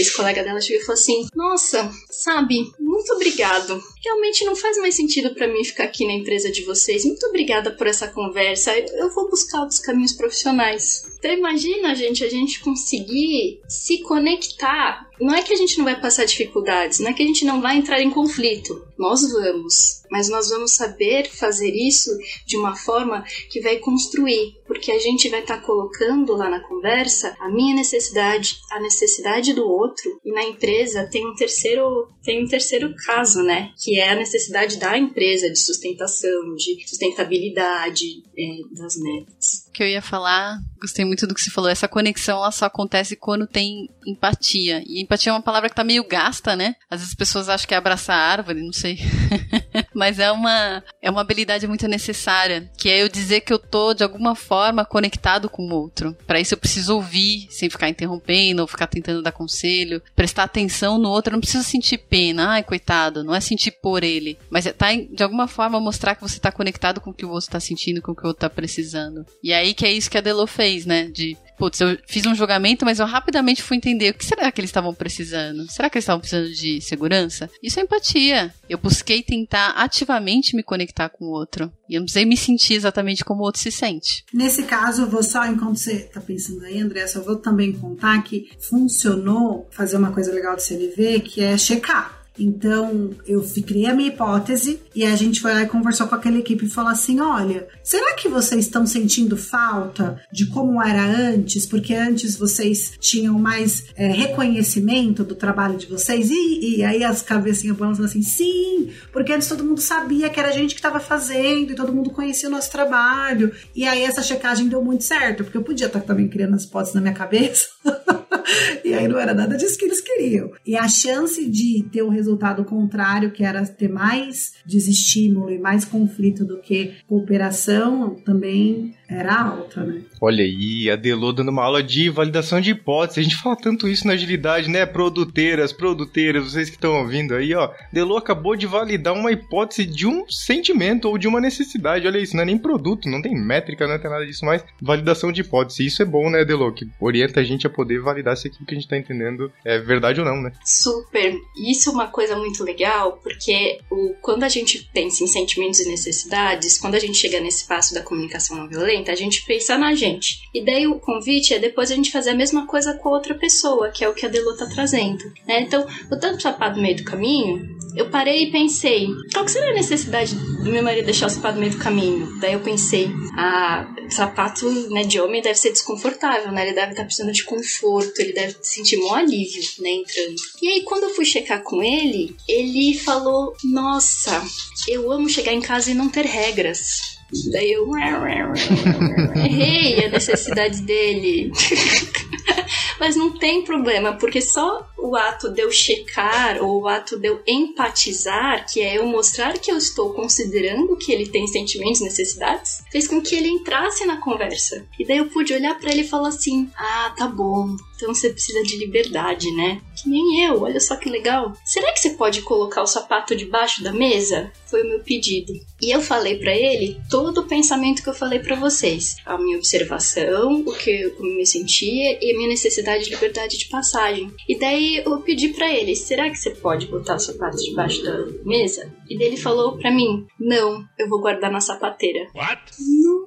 esse colega dela chegou e falou assim: Nossa, sabe, muito obrigado. Realmente não faz mais sentido para mim ficar aqui na empresa de vocês. Muito obrigada por essa conversa. Eu vou buscar outros caminhos profissionais. Então imagina, gente, a gente conseguir se conectar. Não é que a gente não vai passar dificuldades, não é que a gente não vai entrar em conflito. Nós vamos, mas nós vamos saber fazer isso de uma forma que vai construir, porque a gente vai estar tá colocando lá na conversa a minha necessidade, a necessidade do outro, e na empresa tem um terceiro, tem um terceiro caso, né, que é a necessidade da empresa de sustentação, de sustentabilidade é, das metas. Que eu ia falar, gostei muito do que você falou, essa conexão ela só acontece quando tem empatia. E empatia é uma palavra que tá meio gasta, né? Às vezes as pessoas acham que é abraçar a árvore, não sei. *laughs* Mas é uma, é uma habilidade muito necessária, que é eu dizer que eu tô, de alguma forma, conectado com o outro. Para isso eu preciso ouvir, sem ficar interrompendo, ou ficar tentando dar conselho, prestar atenção no outro. Eu não preciso sentir pena, ai, coitado, não é sentir por ele. Mas tá, de alguma forma, mostrar que você tá conectado com o que o outro tá sentindo, com o que o outro tá precisando. E aí que é isso que a Delo fez, né? De putz, eu fiz um julgamento, mas eu rapidamente fui entender o que será que eles estavam precisando. Será que eles estavam precisando de segurança? Isso é empatia. Eu busquei tentar ativamente me conectar com o outro. E eu não precisei me sentir exatamente como o outro se sente. Nesse caso, eu vou só, enquanto você está pensando aí, André, só vou também contar que funcionou fazer uma coisa legal do CLV, que é checar. Então, eu criei a minha hipótese e a gente foi lá e conversou com aquela equipe e falou assim: olha, será que vocês estão sentindo falta de como era antes? Porque antes vocês tinham mais é, reconhecimento do trabalho de vocês? E, e aí as cabecinhas balançam assim: sim, porque antes todo mundo sabia que era a gente que estava fazendo e todo mundo conhecia o nosso trabalho. E aí essa checagem deu muito certo, porque eu podia estar também criando as hipóteses na minha cabeça. *laughs* *laughs* e aí não era nada disso que eles queriam. E a chance de ter o um resultado contrário, que era ter mais desestímulo e mais conflito do que cooperação, também era alta, né? Olha aí, a Delô dando uma aula de validação de hipóteses. A gente fala tanto isso na agilidade, né? Produteiras, produteiras, vocês que estão ouvindo aí, ó. Delô acabou de validar uma hipótese de um sentimento ou de uma necessidade. Olha isso, não é nem produto, não tem métrica, não tem nada disso, mas validação de hipótese. Isso é bom, né, Delô? Que orienta a gente a poder validar se aquilo que a gente tá entendendo é verdade ou não, né? Super. Isso é uma coisa muito legal, porque o, quando a gente pensa em sentimentos e necessidades, quando a gente chega nesse passo da comunicação não violenta, a gente pensa na gente. E daí o convite é depois a gente fazer a mesma coisa com outra pessoa, que é o que a Delo tá trazendo. Né? Então, o tanto sapato no meio do caminho, eu parei e pensei, qual que seria a necessidade do meu marido deixar o sapato no meio do caminho? Daí eu pensei, ah, sapato né, de homem deve ser desconfortável, né? Ele deve estar tá precisando de conforto, ele deve sentir um alívio, né, entrando. E aí, quando eu fui checar com ele, ele falou, nossa, eu amo chegar em casa e não ter regras. Daí eu *laughs* errei a necessidade dele. *laughs* Mas não tem problema, porque só o ato de eu checar ou o ato de eu empatizar, que é eu mostrar que eu estou considerando que ele tem sentimentos e necessidades, fez com que ele entrasse na conversa. E daí eu pude olhar para ele e falar assim: "Ah, tá bom. Então você precisa de liberdade, né? Que nem eu. Olha só que legal. Será que você pode colocar o sapato debaixo da mesa?" Foi o meu pedido. E eu falei para ele todo o pensamento que eu falei para vocês, a minha observação, o que eu, como eu me sentia e a minha necessidade de liberdade de passagem. E daí eu pedi para ele: será que você pode botar o sapato debaixo da mesa? E daí ele falou para mim: não, eu vou guardar na sapateira. What? Nossa,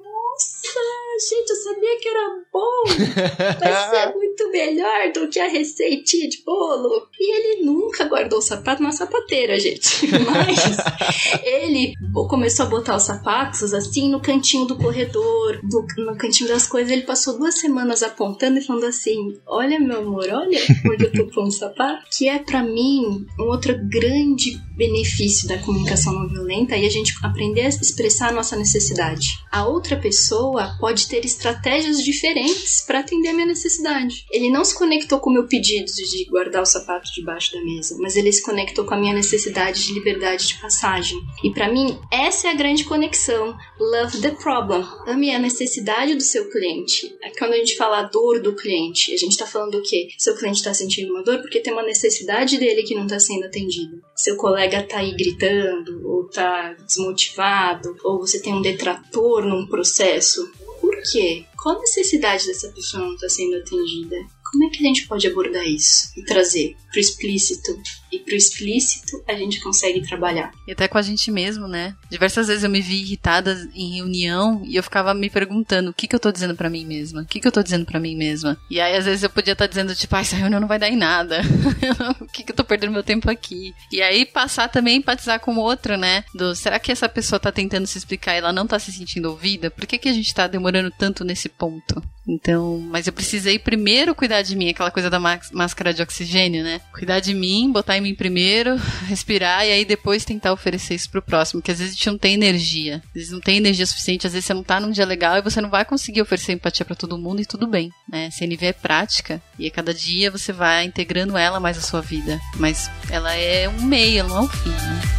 gente, eu sabia que era bom. Vai ser *laughs* muito melhor do que a receitinha de bolo. E ele nunca guardou o sapato na sapateira, gente. *laughs* Mas ele começou a botar os sapatos assim no cantinho do corredor, do, no cantinho das coisas. Ele passou duas semanas apontando e falando assim: Olha, meu amor, olha onde eu tô pondo o sapato. Que é para mim um outro grande benefício da comunicação não violenta e a gente aprender a expressar a nossa necessidade. A outra pessoa pode ter estratégias diferentes para atender a minha necessidade. Ele não se conectou com o meu pedido de guardar o sapato debaixo da mesa, mas ele se conectou com a minha necessidade de liberdade de passagem. E para mim, essa é a grande conexão. Love the problem. Ame a necessidade do seu cliente. É quando a gente fala a dor do cliente, a gente está falando o quê? Seu cliente está sentindo uma dor porque tem uma necessidade dele que não está sendo atendida. Seu colega tá aí gritando, ou tá desmotivado, ou você tem um detrator num processo. Quê? Qual a necessidade dessa pessoa não estar tá sendo atendida? Como é que a gente pode abordar isso e trazer pro explícito? E pro explícito a gente consegue trabalhar. E até com a gente mesmo, né? Diversas vezes eu me vi irritada em reunião e eu ficava me perguntando o que, que eu tô dizendo para mim mesma? O que, que eu tô dizendo para mim mesma? E aí às vezes eu podia estar tá dizendo, tipo, ah, essa reunião não vai dar em nada. *laughs* o que, que eu tô perdendo meu tempo aqui? E aí passar também a empatizar com o outro, né? Do será que essa pessoa tá tentando se explicar e ela não tá se sentindo ouvida? Por que, que a gente tá demorando tanto nesse ponto? Então, mas eu precisei primeiro cuidar de mim, aquela coisa da máscara de oxigênio, né? Cuidar de mim, botar mim primeiro, *laughs* respirar e aí depois tentar oferecer isso pro próximo, que às vezes a gente não tem energia. Às vezes não tem energia suficiente, às vezes você não tá num dia legal e você não vai conseguir oferecer empatia para todo mundo e tudo bem, né? CNV é prática e a cada dia você vai integrando ela mais à sua vida, mas ela é um meio, ela não é um fim, né?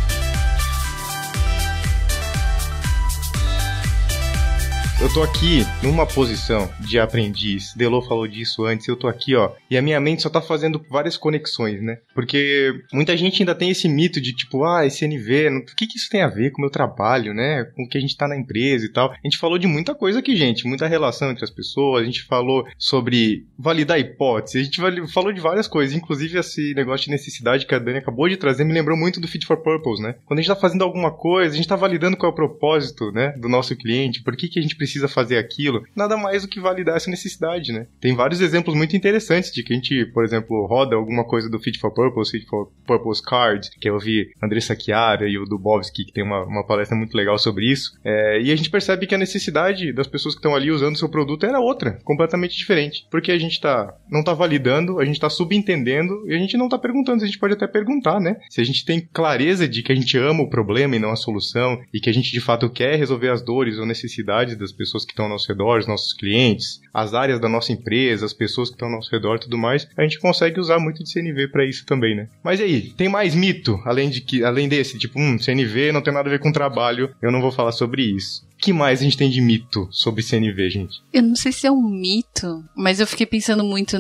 Eu tô aqui numa posição de aprendiz. Delô falou disso antes. Eu tô aqui, ó. E a minha mente só tá fazendo várias conexões, né? Porque muita gente ainda tem esse mito de tipo, ah, esse NV, o que, que isso tem a ver com o meu trabalho, né? Com o que a gente tá na empresa e tal. A gente falou de muita coisa aqui, gente. Muita relação entre as pessoas. A gente falou sobre validar hipóteses. A gente falou de várias coisas. Inclusive esse negócio de necessidade que a Dani acabou de trazer me lembrou muito do Fit for Purpose, né? Quando a gente tá fazendo alguma coisa, a gente tá validando qual é o propósito, né? Do nosso cliente. Por que, que a gente precisa precisa fazer aquilo, nada mais do que validar essa necessidade, né? Tem vários exemplos muito interessantes de que a gente, por exemplo, roda alguma coisa do Fit for Purpose, Fit for Purpose Card, que eu vi Andressa Chiara e o Dubovski, que tem uma, uma palestra muito legal sobre isso, é, e a gente percebe que a necessidade das pessoas que estão ali usando o seu produto era outra, completamente diferente, porque a gente tá, não tá validando, a gente tá subentendendo e a gente não tá perguntando, a gente pode até perguntar, né? Se a gente tem clareza de que a gente ama o problema e não a solução, e que a gente de fato quer resolver as dores ou necessidades das pessoas que estão ao nosso redor, os nossos clientes, as áreas da nossa empresa, as pessoas que estão ao nosso redor e tudo mais, a gente consegue usar muito de CNV para isso também, né? Mas e aí, tem mais mito além de que além desse, tipo, hum, CNV não tem nada a ver com trabalho, eu não vou falar sobre isso que mais a gente tem de mito sobre CNV, gente? Eu não sei se é um mito, mas eu fiquei pensando muito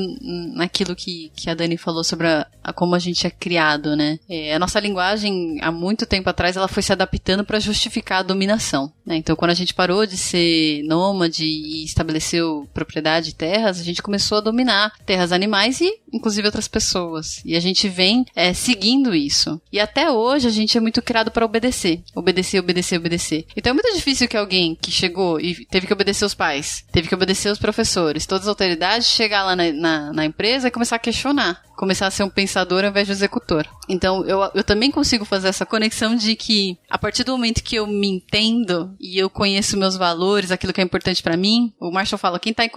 naquilo que, que a Dani falou sobre a, a como a gente é criado, né? É, a nossa linguagem, há muito tempo atrás, ela foi se adaptando para justificar a dominação. Né? Então, quando a gente parou de ser nômade e estabeleceu propriedade de terras, a gente começou a dominar terras animais e, inclusive, outras pessoas. E a gente vem é, seguindo isso. E até hoje a gente é muito criado para obedecer. Obedecer, obedecer, obedecer. Então é muito difícil que alguém alguém que chegou e teve que obedecer os pais, teve que obedecer os professores, todas as autoridades, chegar lá na, na, na empresa e começar a questionar começar a ser um pensador ao invés de executor. Então, eu, eu também consigo fazer essa conexão de que, a partir do momento que eu me entendo e eu conheço meus valores, aquilo que é importante para mim, o Marshall fala: quem tá em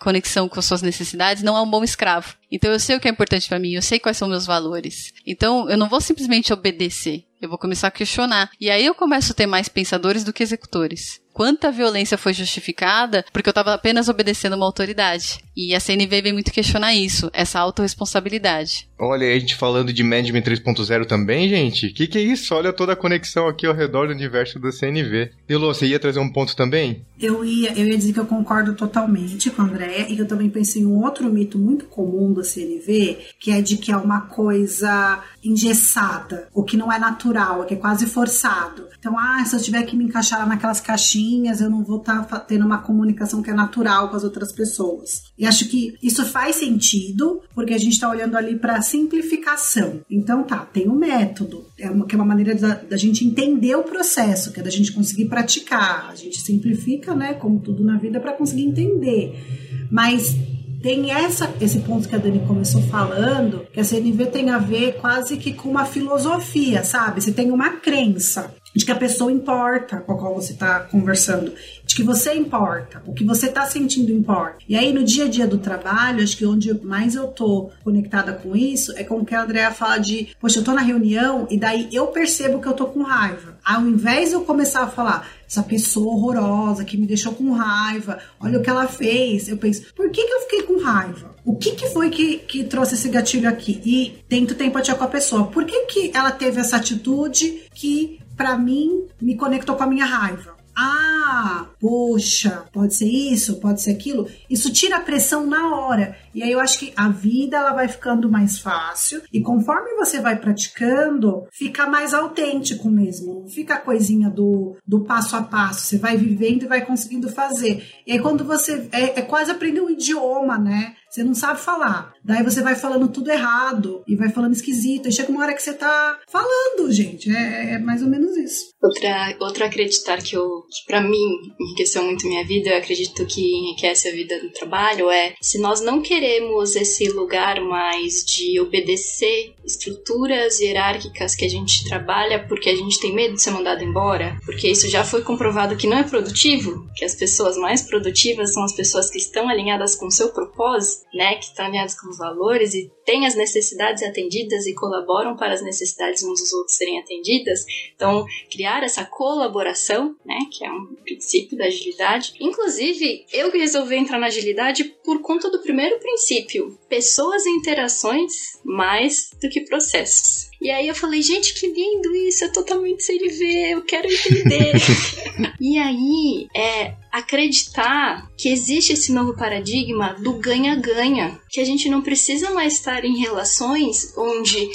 conexão com as suas necessidades não é um bom escravo. Então, eu sei o que é importante para mim, eu sei quais são meus valores. Então, eu não vou simplesmente obedecer. Eu vou começar a questionar. E aí eu começo a ter mais pensadores do que executores quanta violência foi justificada porque eu estava apenas obedecendo uma autoridade. E a CNV vem muito questionar isso, essa autorresponsabilidade. Olha, a gente falando de Management 3.0 também, gente. O que, que é isso? Olha toda a conexão aqui ao redor do universo da CNV. Elô, você ia trazer um ponto também? Eu ia, eu ia dizer que eu concordo totalmente com a Andréia e que eu também pensei em um outro mito muito comum da CNV, que é de que é uma coisa engessada, o que não é natural, que é quase forçado. Então, ah, se eu tiver que me encaixar naquelas caixinhas eu não vou estar tá tendo uma comunicação que é natural com as outras pessoas. E acho que isso faz sentido, porque a gente está olhando ali para simplificação. Então tá, tem um método, é uma, que é uma maneira da, da gente entender o processo, que é da gente conseguir praticar. A gente simplifica, né, como tudo na vida, para conseguir entender. Mas tem essa, esse ponto que a Dani começou falando, que a CNV tem a ver quase que com uma filosofia, sabe? Você tem uma crença de que a pessoa importa com a qual você está conversando, de que você importa, o que você está sentindo importa. E aí no dia a dia do trabalho, acho que onde mais eu tô conectada com isso é com o que a Andrea fala de, poxa, eu tô na reunião e daí eu percebo que eu tô com raiva. Ao invés de eu começar a falar, essa pessoa horrorosa que me deixou com raiva, olha o que ela fez, eu penso, por que, que eu fiquei com raiva? O que, que foi que, que trouxe esse gatilho aqui? E tento ter empatia com a pessoa. Por que, que ela teve essa atitude que para mim, me conectou com a minha raiva. Ah, poxa, pode ser isso, pode ser aquilo. Isso tira a pressão na hora. E aí eu acho que a vida ela vai ficando mais fácil e conforme você vai praticando, fica mais autêntico mesmo. Fica a coisinha do, do passo a passo. Você vai vivendo e vai conseguindo fazer. E aí quando você é, é quase aprender um idioma, né? Você não sabe falar. Daí você vai falando tudo errado e vai falando esquisito. E chega uma hora que você tá falando, gente. É, é mais ou menos isso. Outra, outra acreditar que, eu, que para mim enriqueceu muito minha vida, eu acredito que enriquece a vida do trabalho, é se nós não queremos esse lugar mais de obedecer estruturas hierárquicas que a gente trabalha porque a gente tem medo de ser mandado embora, porque isso já foi comprovado que não é produtivo, que as pessoas mais produtivas são as pessoas que estão alinhadas com o seu propósito, né, que estão alinhadas com os valores e têm as necessidades atendidas e colaboram para as necessidades uns dos outros serem atendidas. Então, criar essa colaboração, né, que é um princípio da agilidade. Inclusive, eu que resolvi entrar na agilidade por conta do primeiro princípio, pessoas e interações mais do que processos. E aí eu falei, gente, que lindo isso, é totalmente CLV, eu quero entender. *laughs* e aí, é acreditar que existe esse novo paradigma do ganha-ganha, que a gente não precisa mais estar em relações onde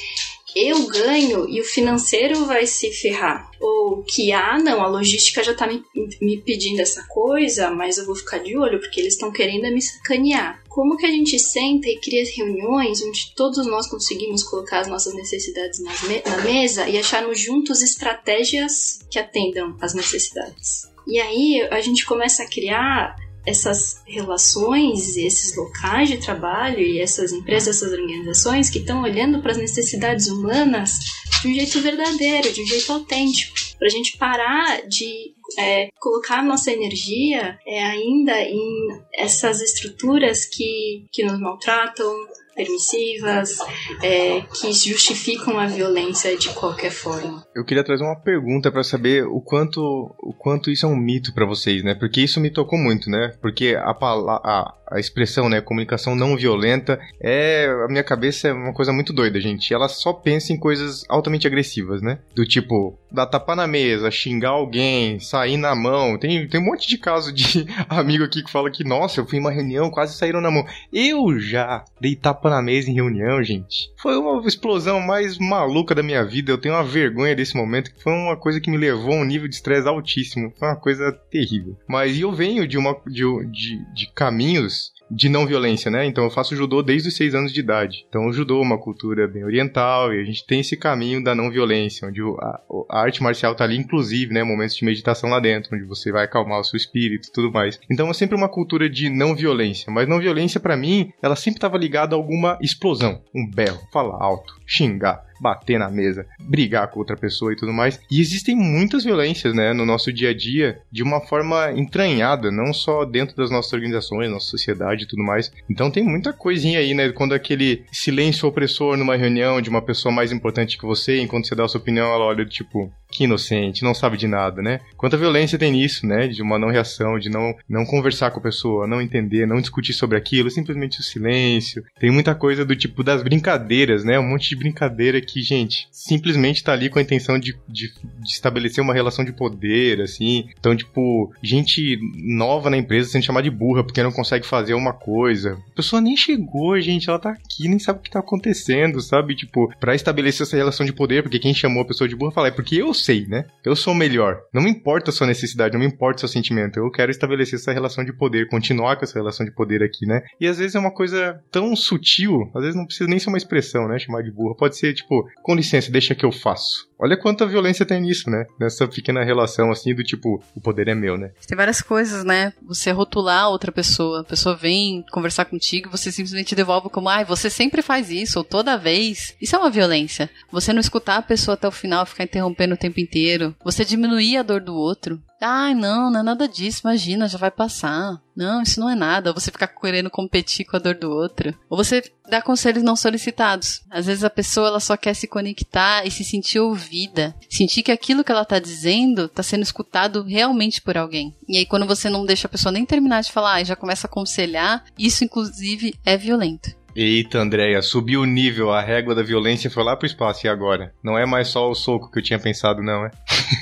eu ganho e o financeiro vai se ferrar. Ou que, ah, não, a logística já tá me, me pedindo essa coisa, mas eu vou ficar de olho porque eles estão querendo me sacanear. Como que a gente senta e cria reuniões onde todos nós conseguimos colocar as nossas necessidades me na mesa e acharmos juntos estratégias que atendam às necessidades? E aí a gente começa a criar essas relações, esses locais de trabalho e essas empresas, essas organizações que estão olhando para as necessidades humanas de um jeito verdadeiro, de um jeito autêntico, para a gente parar de é, colocar nossa energia é, ainda em essas estruturas que, que nos maltratam, permissivas, é, que justificam a violência de qualquer forma. Eu queria trazer uma pergunta para saber o quanto, o quanto isso é um mito para vocês, né? Porque isso me tocou muito, né? Porque a, a, a expressão, né, comunicação não violenta, é a minha cabeça é uma coisa muito doida, gente. Ela só pensa em coisas altamente agressivas, né? Do tipo, dar tapa na mesa, xingar alguém, sair na mão. Tem, tem um monte de caso de *laughs* amigo aqui que fala que, nossa, eu fui em uma reunião, quase saíram na mão. Eu já dei tapa na mesa em reunião, gente. Foi uma explosão mais maluca da minha vida. Eu tenho uma vergonha desse momento, que foi uma coisa que me levou a um nível de estresse altíssimo. Foi uma coisa terrível. Mas eu venho de uma de, de, de caminhos de não violência, né? Então eu faço judô desde os seis anos de idade. Então o judô é uma cultura bem oriental e a gente tem esse caminho da não violência, onde a, a arte marcial tá ali, inclusive, né? Momentos de meditação lá dentro, onde você vai acalmar o seu espírito e tudo mais. Então é sempre uma cultura de não violência, mas não violência para mim, ela sempre estava ligada a alguma explosão, um berro, falar alto, xingar bater na mesa, brigar com outra pessoa e tudo mais. E existem muitas violências, né, no nosso dia a dia, de uma forma entranhada, não só dentro das nossas organizações, nossa sociedade e tudo mais. Então tem muita coisinha aí, né, quando aquele silêncio opressor numa reunião de uma pessoa mais importante que você, enquanto você dá a sua opinião, ela olha tipo, que inocente, não sabe de nada, né? Quanta violência tem nisso, né? De uma não reação, de não, não conversar com a pessoa, não entender, não discutir sobre aquilo, simplesmente o silêncio. Tem muita coisa do tipo das brincadeiras, né? Um monte de brincadeira que, gente, simplesmente tá ali com a intenção de, de, de estabelecer uma relação de poder, assim. Então, tipo, gente nova na empresa sendo chamada de burra porque não consegue fazer uma coisa. A pessoa nem chegou, gente, ela tá aqui, nem sabe o que tá acontecendo, sabe? Tipo, pra estabelecer essa relação de poder, porque quem chamou a pessoa de burra fala, é porque eu sei, né? Eu sou melhor. Não me importa a sua necessidade, não me importa o seu sentimento. Eu quero estabelecer essa relação de poder, continuar com essa relação de poder aqui, né? E às vezes é uma coisa tão sutil, às vezes não precisa nem ser uma expressão, né? Chamar de burra. Pode ser tipo, com licença, deixa que eu faço. Olha quanta violência tem nisso, né? Nessa pequena relação assim do tipo, o poder é meu, né? Tem várias coisas, né? Você rotular outra pessoa, a pessoa vem conversar contigo, você simplesmente devolve como, ai, ah, você sempre faz isso, ou toda vez. Isso é uma violência. Você não escutar a pessoa até o final, ficar interrompendo o tempo inteiro. Você diminuir a dor do outro. Ai, não, não é nada disso, imagina, já vai passar. Não, isso não é nada. Você ficar querendo competir com a dor do outro. Ou você dá conselhos não solicitados. Às vezes a pessoa ela só quer se conectar e se sentir ouvida. Sentir que aquilo que ela tá dizendo tá sendo escutado realmente por alguém. E aí quando você não deixa a pessoa nem terminar de falar e já começa a aconselhar, isso inclusive é violento. Eita, Andréia, subiu o nível, a régua da violência foi lá pro espaço e agora? Não é mais só o soco que eu tinha pensado, não, é?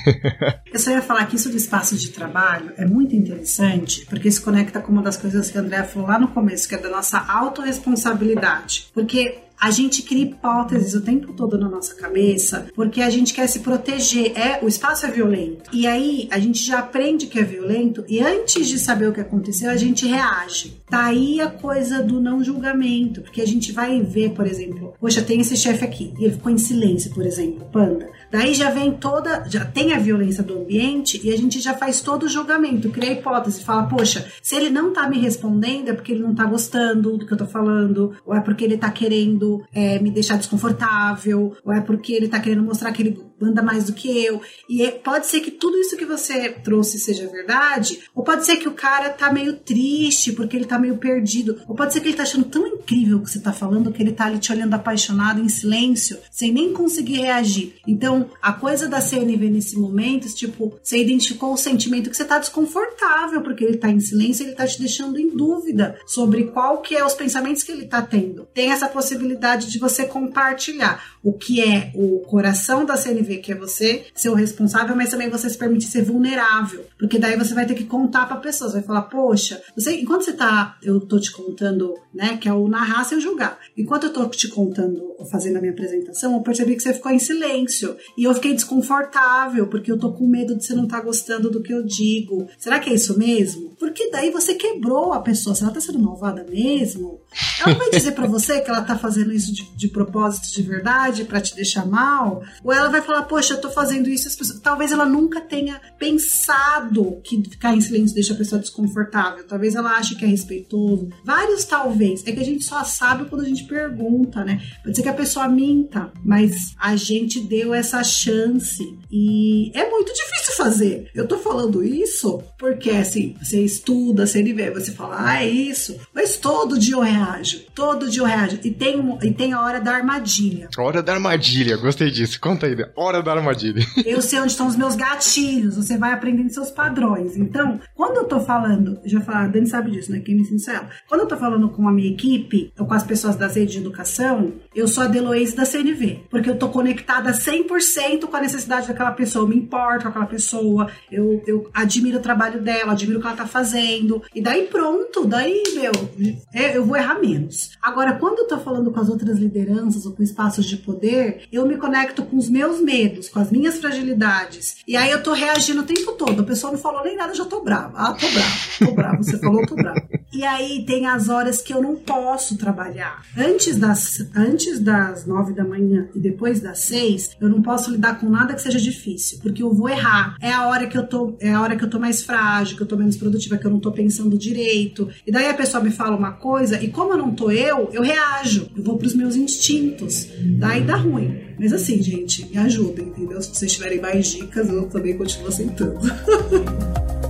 *laughs* eu só ia falar que isso do espaço de trabalho é muito interessante, porque se conecta com uma das coisas que a Andréia falou lá no começo, que é da nossa autorresponsabilidade. Porque a gente cria hipóteses o tempo todo na nossa cabeça, porque a gente quer se proteger. É, o espaço é violento. E aí a gente já aprende que é violento e antes de saber o que aconteceu, a gente reage. Tá aí a coisa do não julgamento, porque a gente vai ver, por exemplo, poxa, tem esse chefe aqui, e ele ficou em silêncio, por exemplo, panda. Daí já vem toda, já tem a violência do ambiente e a gente já faz todo o julgamento, cria a hipótese, fala, poxa, se ele não tá me respondendo é porque ele não tá gostando do que eu tô falando, ou é porque ele tá querendo é, me deixar desconfortável, ou é porque ele tá querendo mostrar que ele anda mais do que eu. E é, pode ser que tudo isso que você trouxe seja verdade, ou pode ser que o cara tá meio triste porque ele tá meio perdido, ou pode ser que ele tá achando tão incrível o que você tá falando que ele tá ali te olhando apaixonado em silêncio, sem nem conseguir reagir. Então, a coisa da CNV nesse momento, tipo, você identificou o sentimento que você tá desconfortável, porque ele tá em silêncio, ele tá te deixando em dúvida sobre qual que é os pensamentos que ele tá tendo. Tem essa possibilidade de você compartilhar o que é o coração da CNV, que é você ser o responsável, mas também você se permitir ser vulnerável, porque daí você vai ter que contar para pessoas, vai falar, poxa, você, enquanto você tá, eu tô te contando, né, que é o narrar sem julgar. Enquanto eu tô te contando, fazendo a minha apresentação, eu percebi que você ficou em silêncio. E eu fiquei desconfortável, porque eu tô com medo de você não estar tá gostando do que eu digo. Será que é isso mesmo? Porque daí você quebrou a pessoa. Ela tá sendo malvada mesmo, ela vai dizer para você que ela tá fazendo isso de, de propósito de verdade para te deixar mal, ou ela vai falar, poxa, eu tô fazendo isso, as pessoas... talvez ela nunca tenha pensado que ficar em silêncio deixa a pessoa desconfortável. Talvez ela ache que é respeitoso. Vários talvez. É que a gente só sabe quando a gente pergunta, né? Pode ser que a pessoa minta, mas a gente deu essa chance e é muito difícil fazer. Eu tô falando isso porque assim, você estuda, você vê, você fala, ah, é isso, mas todo dia eu reajo, todo dia eu reajo. E tem, e tem a hora da armadilha. Hora da armadilha, gostei disso. Conta aí, hora da armadilha. *laughs* Eu sei onde estão os meus gatilhos, você vai aprendendo seus padrões. Então, quando eu tô falando, já falei, a Dani sabe disso, né? Quem me ensina é ela. Quando eu tô falando com a minha equipe, ou com as pessoas das redes de educação, eu sou a Deloise da CNV, porque eu tô conectada 100% com a necessidade daquela pessoa, eu me importo com aquela pessoa, eu, eu admiro o trabalho dela, admiro o que ela tá fazendo, e daí pronto, daí, meu, é, eu vou errar menos. Agora, quando eu tô falando com as outras lideranças ou com espaços de poder, eu me conecto com os meus medos, com as minhas fragilidades, e aí eu tô reagindo o tempo todo, a pessoa não falou nem nada, eu já tô brava. Ah, tô brava, tô brava, você falou, tô brava. E aí tem as horas que eu não posso trabalhar. Antes das, antes das nove da manhã e depois das seis, eu não posso lidar com nada que seja difícil, porque eu vou errar. É a hora que eu tô, é a hora que eu tô mais frágil, que eu tô menos produtiva, que eu não tô pensando direito. E daí a pessoa me fala uma coisa e como eu não tô eu, eu reajo. Eu vou pros meus instintos. Daí dá ruim. Mas assim, gente, me ajudem, entendeu? Se vocês tiverem mais dicas, eu também continuo aceitando. *laughs*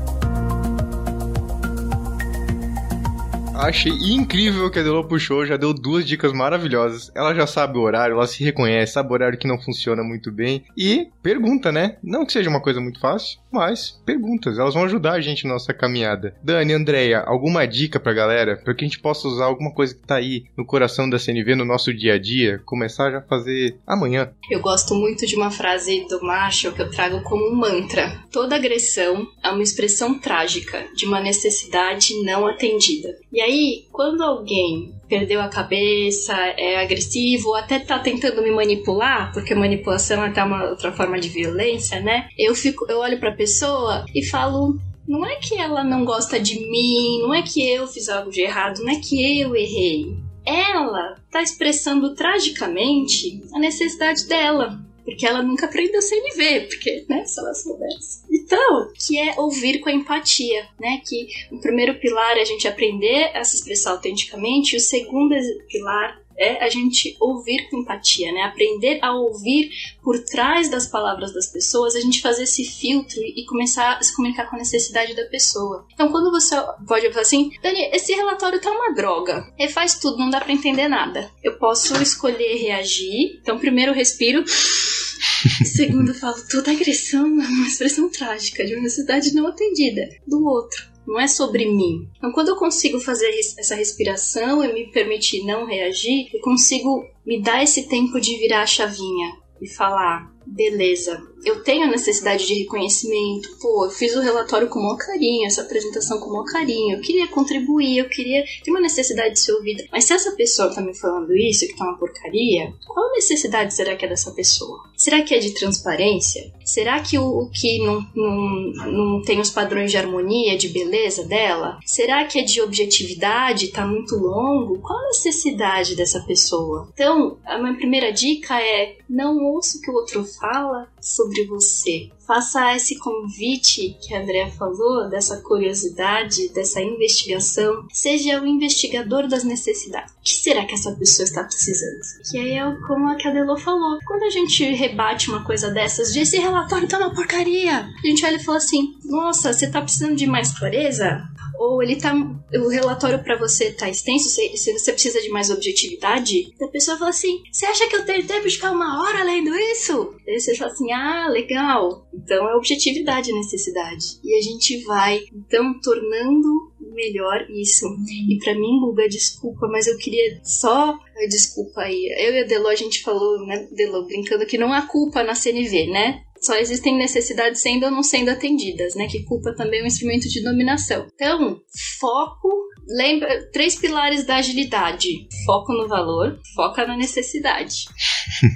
Achei incrível que a Delo puxou, já deu duas dicas maravilhosas. Ela já sabe o horário, ela se reconhece, sabe o horário que não funciona muito bem. E pergunta, né? Não que seja uma coisa muito fácil, mas perguntas, elas vão ajudar a gente na nossa caminhada. Dani, Andréia, alguma dica pra galera? Pra que a gente possa usar alguma coisa que tá aí no coração da CNV, no nosso dia a dia, começar já a fazer amanhã? Eu gosto muito de uma frase do Marshall que eu trago como um mantra. Toda agressão é uma expressão trágica de uma necessidade não atendida. E aí aí, quando alguém perdeu a cabeça, é agressivo, até tá tentando me manipular, porque manipulação é até uma outra forma de violência, né? Eu fico, eu olho pra pessoa e falo, não é que ela não gosta de mim, não é que eu fiz algo de errado, não é que eu errei. Ela tá expressando tragicamente a necessidade dela porque ela nunca aprendeu CNV, porque, né, se ela soubesse. Então, que é ouvir com empatia, né, que o primeiro pilar é a gente aprender a se expressar autenticamente, e o segundo pilar é a gente ouvir com empatia, né? Aprender a ouvir por trás das palavras das pessoas, a gente fazer esse filtro e começar a se comunicar com a necessidade da pessoa. Então, quando você pode falar assim, Dani, esse relatório tá uma droga, refaz tudo, não dá para entender nada. Eu posso escolher reagir. Então, primeiro eu respiro. *laughs* Segundo, eu falo, toda agressão é uma expressão trágica de uma necessidade não atendida do outro não é sobre mim. Então, quando eu consigo fazer essa respiração e me permitir não reagir, eu consigo me dar esse tempo de virar a chavinha e falar: beleza, eu tenho necessidade de reconhecimento, pô, eu fiz o relatório com o maior carinho, essa apresentação com o maior carinho, eu queria contribuir, eu queria ter uma necessidade de ser ouvida. Mas se essa pessoa tá me falando isso, que tá uma porcaria, qual necessidade será que é dessa pessoa? Será que é de transparência? Será que o, o que não, não, não tem os padrões de harmonia, de beleza dela? Será que é de objetividade, tá muito longo? Qual a necessidade dessa pessoa? Então, a minha primeira dica é não ouça o que o outro fala sobre você. Faça esse convite que a Andrea falou, dessa curiosidade, dessa investigação. Seja o investigador das necessidades. O que será que essa pessoa está precisando? Que aí é como a Cadelô falou. Quando a gente rebate uma coisa dessas, de esse relatório tá uma porcaria, a gente olha e fala assim: nossa, você tá precisando de mais clareza? Ou ele tá. O relatório para você tá extenso, se, se, você precisa de mais objetividade, a pessoa fala assim: Você acha que eu tenho tempo de ficar uma hora lendo isso? Aí você fala assim: Ah, legal. Então é objetividade a necessidade. E a gente vai, então, tornando melhor isso. E para mim, Guga, desculpa, mas eu queria só. Desculpa aí. Eu e a Delo, a gente falou, né, Delo, brincando que não há culpa na CNV, né? Só existem necessidades sendo ou não sendo atendidas, né? Que culpa também é um instrumento de dominação. Então, foco lembra três pilares da agilidade: foco no valor, foca na necessidade.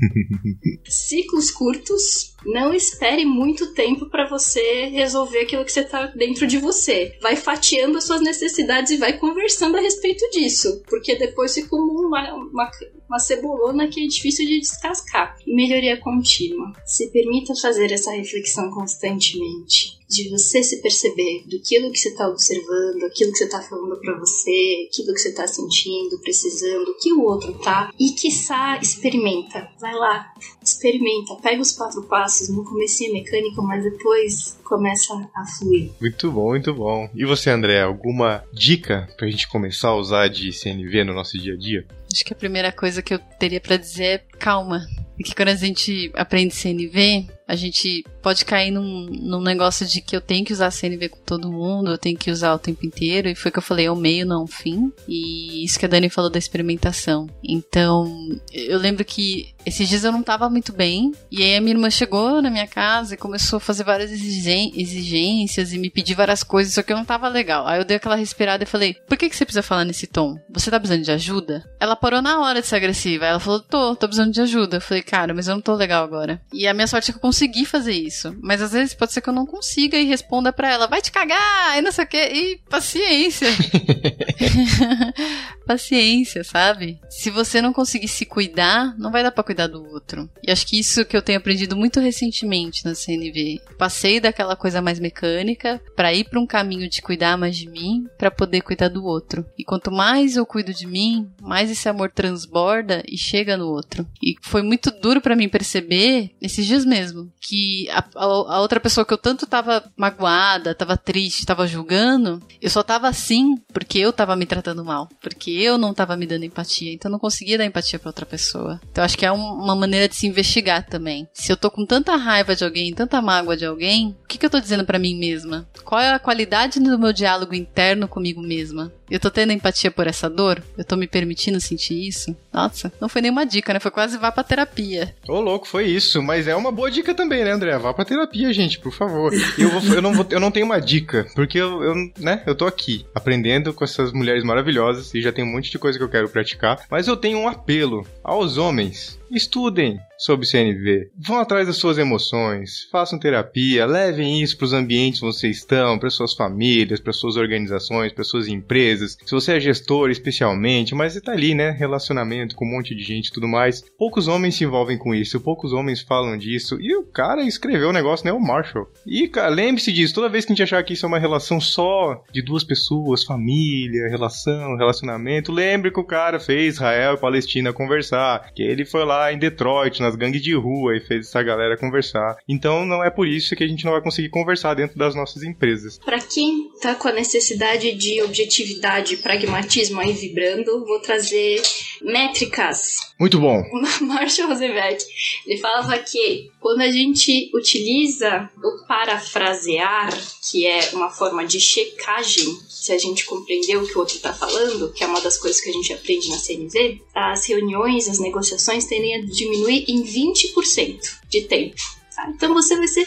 *laughs* Ciclos curtos, não espere muito tempo para você resolver aquilo que você tá dentro de você. Vai fatiando as suas necessidades e vai conversando a respeito disso, porque depois fica uma, uma, uma cebolona que é difícil de descascar. Melhoria contínua. Se permita fazer essa reflexão constantemente de você se perceber do que você está observando, aquilo que você está falando para você, aquilo que você está sentindo, precisando, o que o outro tá, e quiçá experimenta. Vai lá, experimenta, pega os quatro passos, no começo é mecânico, mas depois começa a fluir. Muito bom, muito bom. E você, André, alguma dica pra gente começar a usar de CNV no nosso dia a dia? Acho que a primeira coisa que eu teria para dizer é calma. E que quando a gente aprende CNV, a gente pode cair num, num negócio de que eu tenho que usar CNV com todo mundo, eu tenho que usar o tempo inteiro, e foi que eu falei, é o meio, não o fim. E isso que a Dani falou da experimentação. Então, eu lembro que esses dias eu não tava muito bem, e aí a minha irmã chegou na minha casa e começou a fazer várias exigências e me pedir várias coisas, só que eu não tava legal. Aí eu dei aquela respirada e falei, por que, que você precisa falar nesse tom? Você tá precisando de ajuda? Ela parou na hora de ser agressiva, ela falou, tô, tô precisando de ajuda. Eu falei, cara, mas eu não tô legal agora. E a minha sorte é que eu conseguir fazer isso. Mas às vezes pode ser que eu não consiga e responda para ela, vai te cagar, e não sei o que, e paciência. *laughs* *laughs* paciência, sabe? Se você não conseguir se cuidar, não vai dar para cuidar do outro. E acho que isso que eu tenho aprendido muito recentemente na CNV. Passei daquela coisa mais mecânica para ir para um caminho de cuidar mais de mim, para poder cuidar do outro. E quanto mais eu cuido de mim, mais esse amor transborda e chega no outro. E foi muito duro para mim perceber esses dias mesmo que a, a, a, outra pessoa que eu tanto tava magoada, tava triste, tava julgando, eu só tava assim porque eu tava me tratando mal. Porque que eu não estava me dando empatia, então eu não conseguia dar empatia para outra pessoa. Então acho que é um, uma maneira de se investigar também. Se eu tô com tanta raiva de alguém, tanta mágoa de alguém, que, que eu tô dizendo para mim mesma? Qual é a qualidade do meu diálogo interno comigo mesma? Eu tô tendo empatia por essa dor? Eu tô me permitindo sentir isso? Nossa, não foi nenhuma dica, né? Foi quase vá pra terapia. Ô, louco, foi isso. Mas é uma boa dica também, né, André? Vá pra terapia, gente, por favor. Eu, vou, eu, não, vou, eu não tenho uma dica, porque eu, eu, né, eu tô aqui aprendendo com essas mulheres maravilhosas e já tem um monte de coisa que eu quero praticar. Mas eu tenho um apelo aos homens. Estudem sobre CNV. Vão atrás das suas emoções, façam terapia, levem isso para os ambientes onde vocês estão, para suas famílias, para suas organizações, para suas empresas. Se você é gestor, especialmente, mas está ali, né? Relacionamento com um monte de gente e tudo mais. Poucos homens se envolvem com isso, poucos homens falam disso. E o cara escreveu o negócio, né? O Marshall. E, cara, lembre-se disso, toda vez que a gente achar que isso é uma relação só de duas pessoas, família, relação, relacionamento, lembre que o cara fez Israel e Palestina conversar, que ele foi lá em Detroit, nas gangues de rua e fez essa galera conversar. Então não é por isso que a gente não vai conseguir conversar dentro das nossas empresas. Para quem tá com a necessidade de objetividade e pragmatismo aí vibrando, vou trazer métricas. Muito bom. *laughs* Marshall Rosenberg, ele falava que quando a gente utiliza o parafrasear, que é uma forma de checagem, se a gente compreendeu o que o outro está falando, que é uma das coisas que a gente aprende na CNV, as reuniões, as negociações tendem a diminuir em 20% de tempo. Tá? Então você vai ser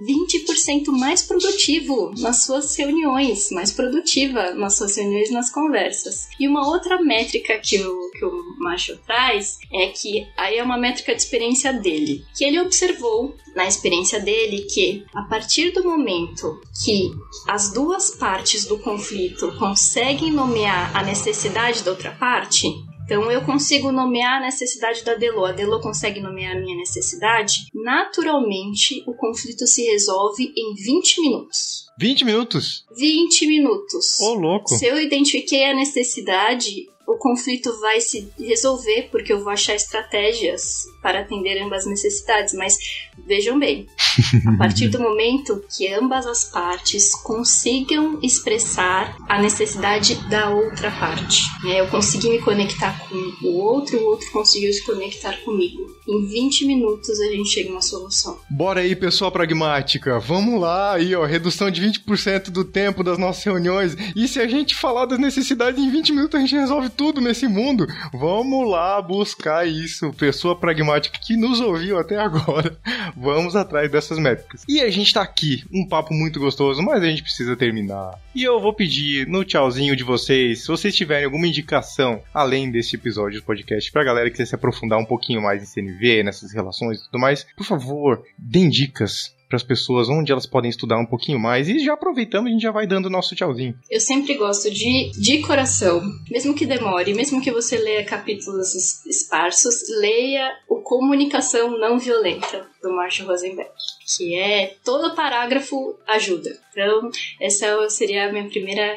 20% mais produtivo nas suas reuniões, mais produtiva nas suas reuniões nas conversas. E uma outra métrica que o, que o Macho traz é que aí é uma métrica de experiência dele, que ele observou na experiência dele que a partir do momento que as duas partes do conflito conseguem nomear a necessidade da outra parte, então eu consigo nomear a necessidade da Delo, a Delo consegue nomear a minha necessidade. Naturalmente, o conflito se resolve em 20 minutos. 20 minutos? 20 minutos. Ô, louco. Se eu identifiquei a necessidade, o conflito vai se resolver porque eu vou achar estratégias para atender ambas as necessidades, mas vejam bem, a *laughs* partir do momento que ambas as partes consigam expressar a necessidade da outra parte, né? eu consegui me conectar com o outro, o outro conseguiu se conectar comigo. Em 20 minutos a gente chega a uma solução. Bora aí, pessoal pragmática. Vamos lá aí, ó, redução de 20% do tempo das nossas reuniões. E se a gente falar das necessidades em 20 minutos, a gente resolve tudo nesse mundo. Vamos lá buscar isso, pessoa pragmática que nos ouviu até agora. *laughs* Vamos atrás dessas métricas. E a gente tá aqui, um papo muito gostoso, mas a gente precisa terminar. E eu vou pedir no tchauzinho de vocês, se vocês tiverem alguma indicação além desse episódio do podcast pra galera que quer se aprofundar um pouquinho mais em CNV, nessas relações e tudo mais, por favor, deem dicas para as pessoas onde elas podem estudar um pouquinho mais. E já aproveitando, a gente já vai dando o nosso tchauzinho. Eu sempre gosto de, de coração, mesmo que demore, mesmo que você leia capítulos esparsos, leia o Comunicação Não Violenta, do Marshall Rosenberg, que é todo parágrafo ajuda. Então, essa seria a minha primeira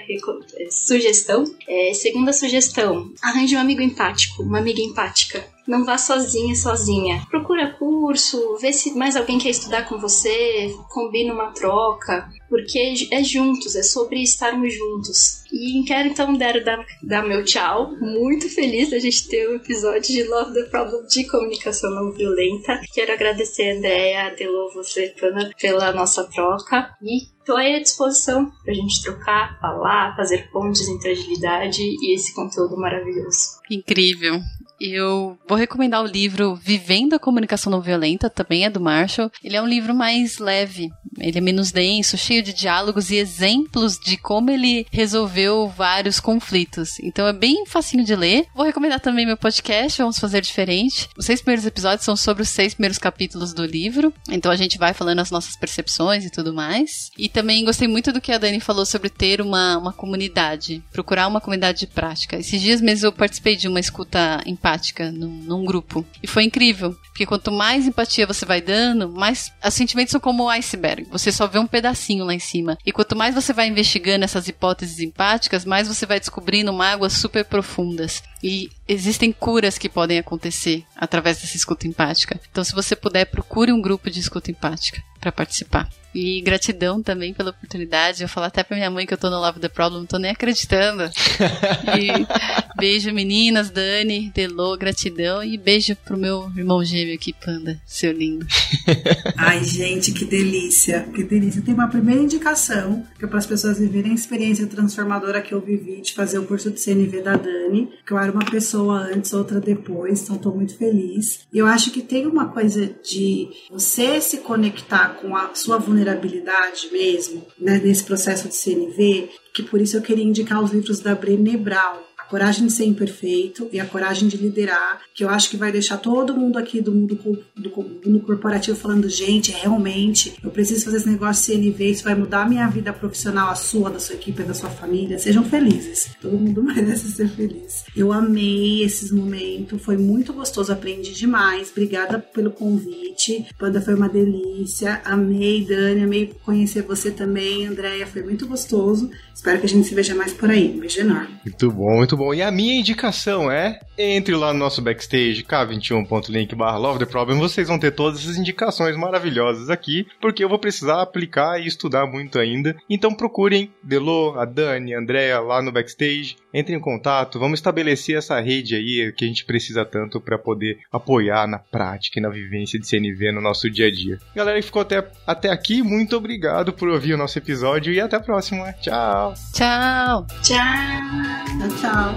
sugestão. É, segunda sugestão, arranje um amigo empático, uma amiga empática. Não vá sozinha, sozinha. Procura curso, vê se mais alguém quer estudar com você, combina uma troca, porque é juntos, é sobre estarmos juntos. E quero então dar, dar, dar meu tchau. Muito feliz da gente ter um episódio de Love the Problem de comunicação não violenta. Quero agradecer a Andrea, Delo, você, Pana, pela nossa troca. E estou aí à disposição pra gente trocar, falar, fazer pontes entre agilidade e esse conteúdo maravilhoso. Incrível. Eu vou recomendar o livro Vivendo a Comunicação Não Violenta, também é do Marshall. Ele é um livro mais leve, ele é menos denso, cheio de diálogos e exemplos de como ele resolveu vários conflitos. Então é bem facinho de ler. Vou recomendar também meu podcast, Vamos Fazer Diferente. Os seis primeiros episódios são sobre os seis primeiros capítulos do livro. Então a gente vai falando as nossas percepções e tudo mais. E também gostei muito do que a Dani falou sobre ter uma, uma comunidade, procurar uma comunidade de prática. Esses dias mesmo eu participei de uma escuta empática num, num grupo. E foi incrível, porque quanto mais empatia você vai dando, mais. Os sentimentos são como o iceberg. Você só vê um pedacinho lá em cima. E quanto mais você vai investigando essas hipóteses empáticas, mais você vai descobrindo mágoas super profundas. E existem curas que podem acontecer através dessa escuta empática. Então, se você puder, procure um grupo de escuta empática. Para participar. E gratidão também pela oportunidade. Eu falo até pra minha mãe que eu tô no Love the Problem, não tô nem acreditando. e *laughs* beijo, meninas, Dani, Delô, gratidão. E beijo pro meu irmão gêmeo aqui, Panda, seu lindo. *laughs* Ai, gente, que delícia, que delícia. Tem uma primeira indicação, que é para as pessoas viverem a experiência transformadora que eu vivi de fazer o curso de CNV da Dani, que eu era uma pessoa antes, outra depois, então tô muito feliz. E eu acho que tem uma coisa de você se conectar com a sua vulnerabilidade mesmo, né, nesse processo de CNV, que por isso eu queria indicar os livros da Brené Brown, coragem de ser imperfeito e a coragem de liderar, que eu acho que vai deixar todo mundo aqui do mundo, do mundo corporativo falando, gente, realmente, eu preciso fazer esse negócio CNV, isso vai mudar a minha vida profissional, a sua, da sua equipe, da sua família. Sejam felizes. Todo mundo *laughs* merece ser feliz. Eu amei esses momentos, foi muito gostoso, aprendi demais. Obrigada pelo convite. Panda foi uma delícia. Amei, Dani, amei conhecer você também, Andréia, foi muito gostoso. Espero que a gente se veja mais por aí. Um beijo enorme. Muito bom, muito bom. E a minha indicação é: entre lá no nosso backstage, k21.link barra Love the Problem, vocês vão ter todas essas indicações maravilhosas aqui, porque eu vou precisar aplicar e estudar muito ainda. Então procurem Delo, a Dani, a Andrea lá no backstage, entrem em contato, vamos estabelecer essa rede aí que a gente precisa tanto para poder apoiar na prática e na vivência de CNV no nosso dia a dia. Galera que ficou até, até aqui, muito obrigado por ouvir o nosso episódio e até a próxima. Tchau! Tchau! Tchau! Tchau!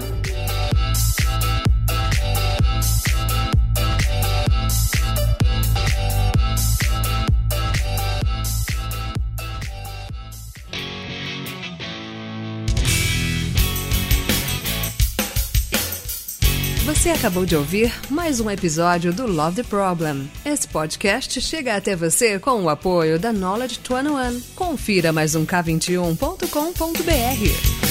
Você acabou de ouvir mais um episódio do Love the Problem. Esse podcast chega até você com o apoio da Knowledge 21. Confira mais um K21.com.br.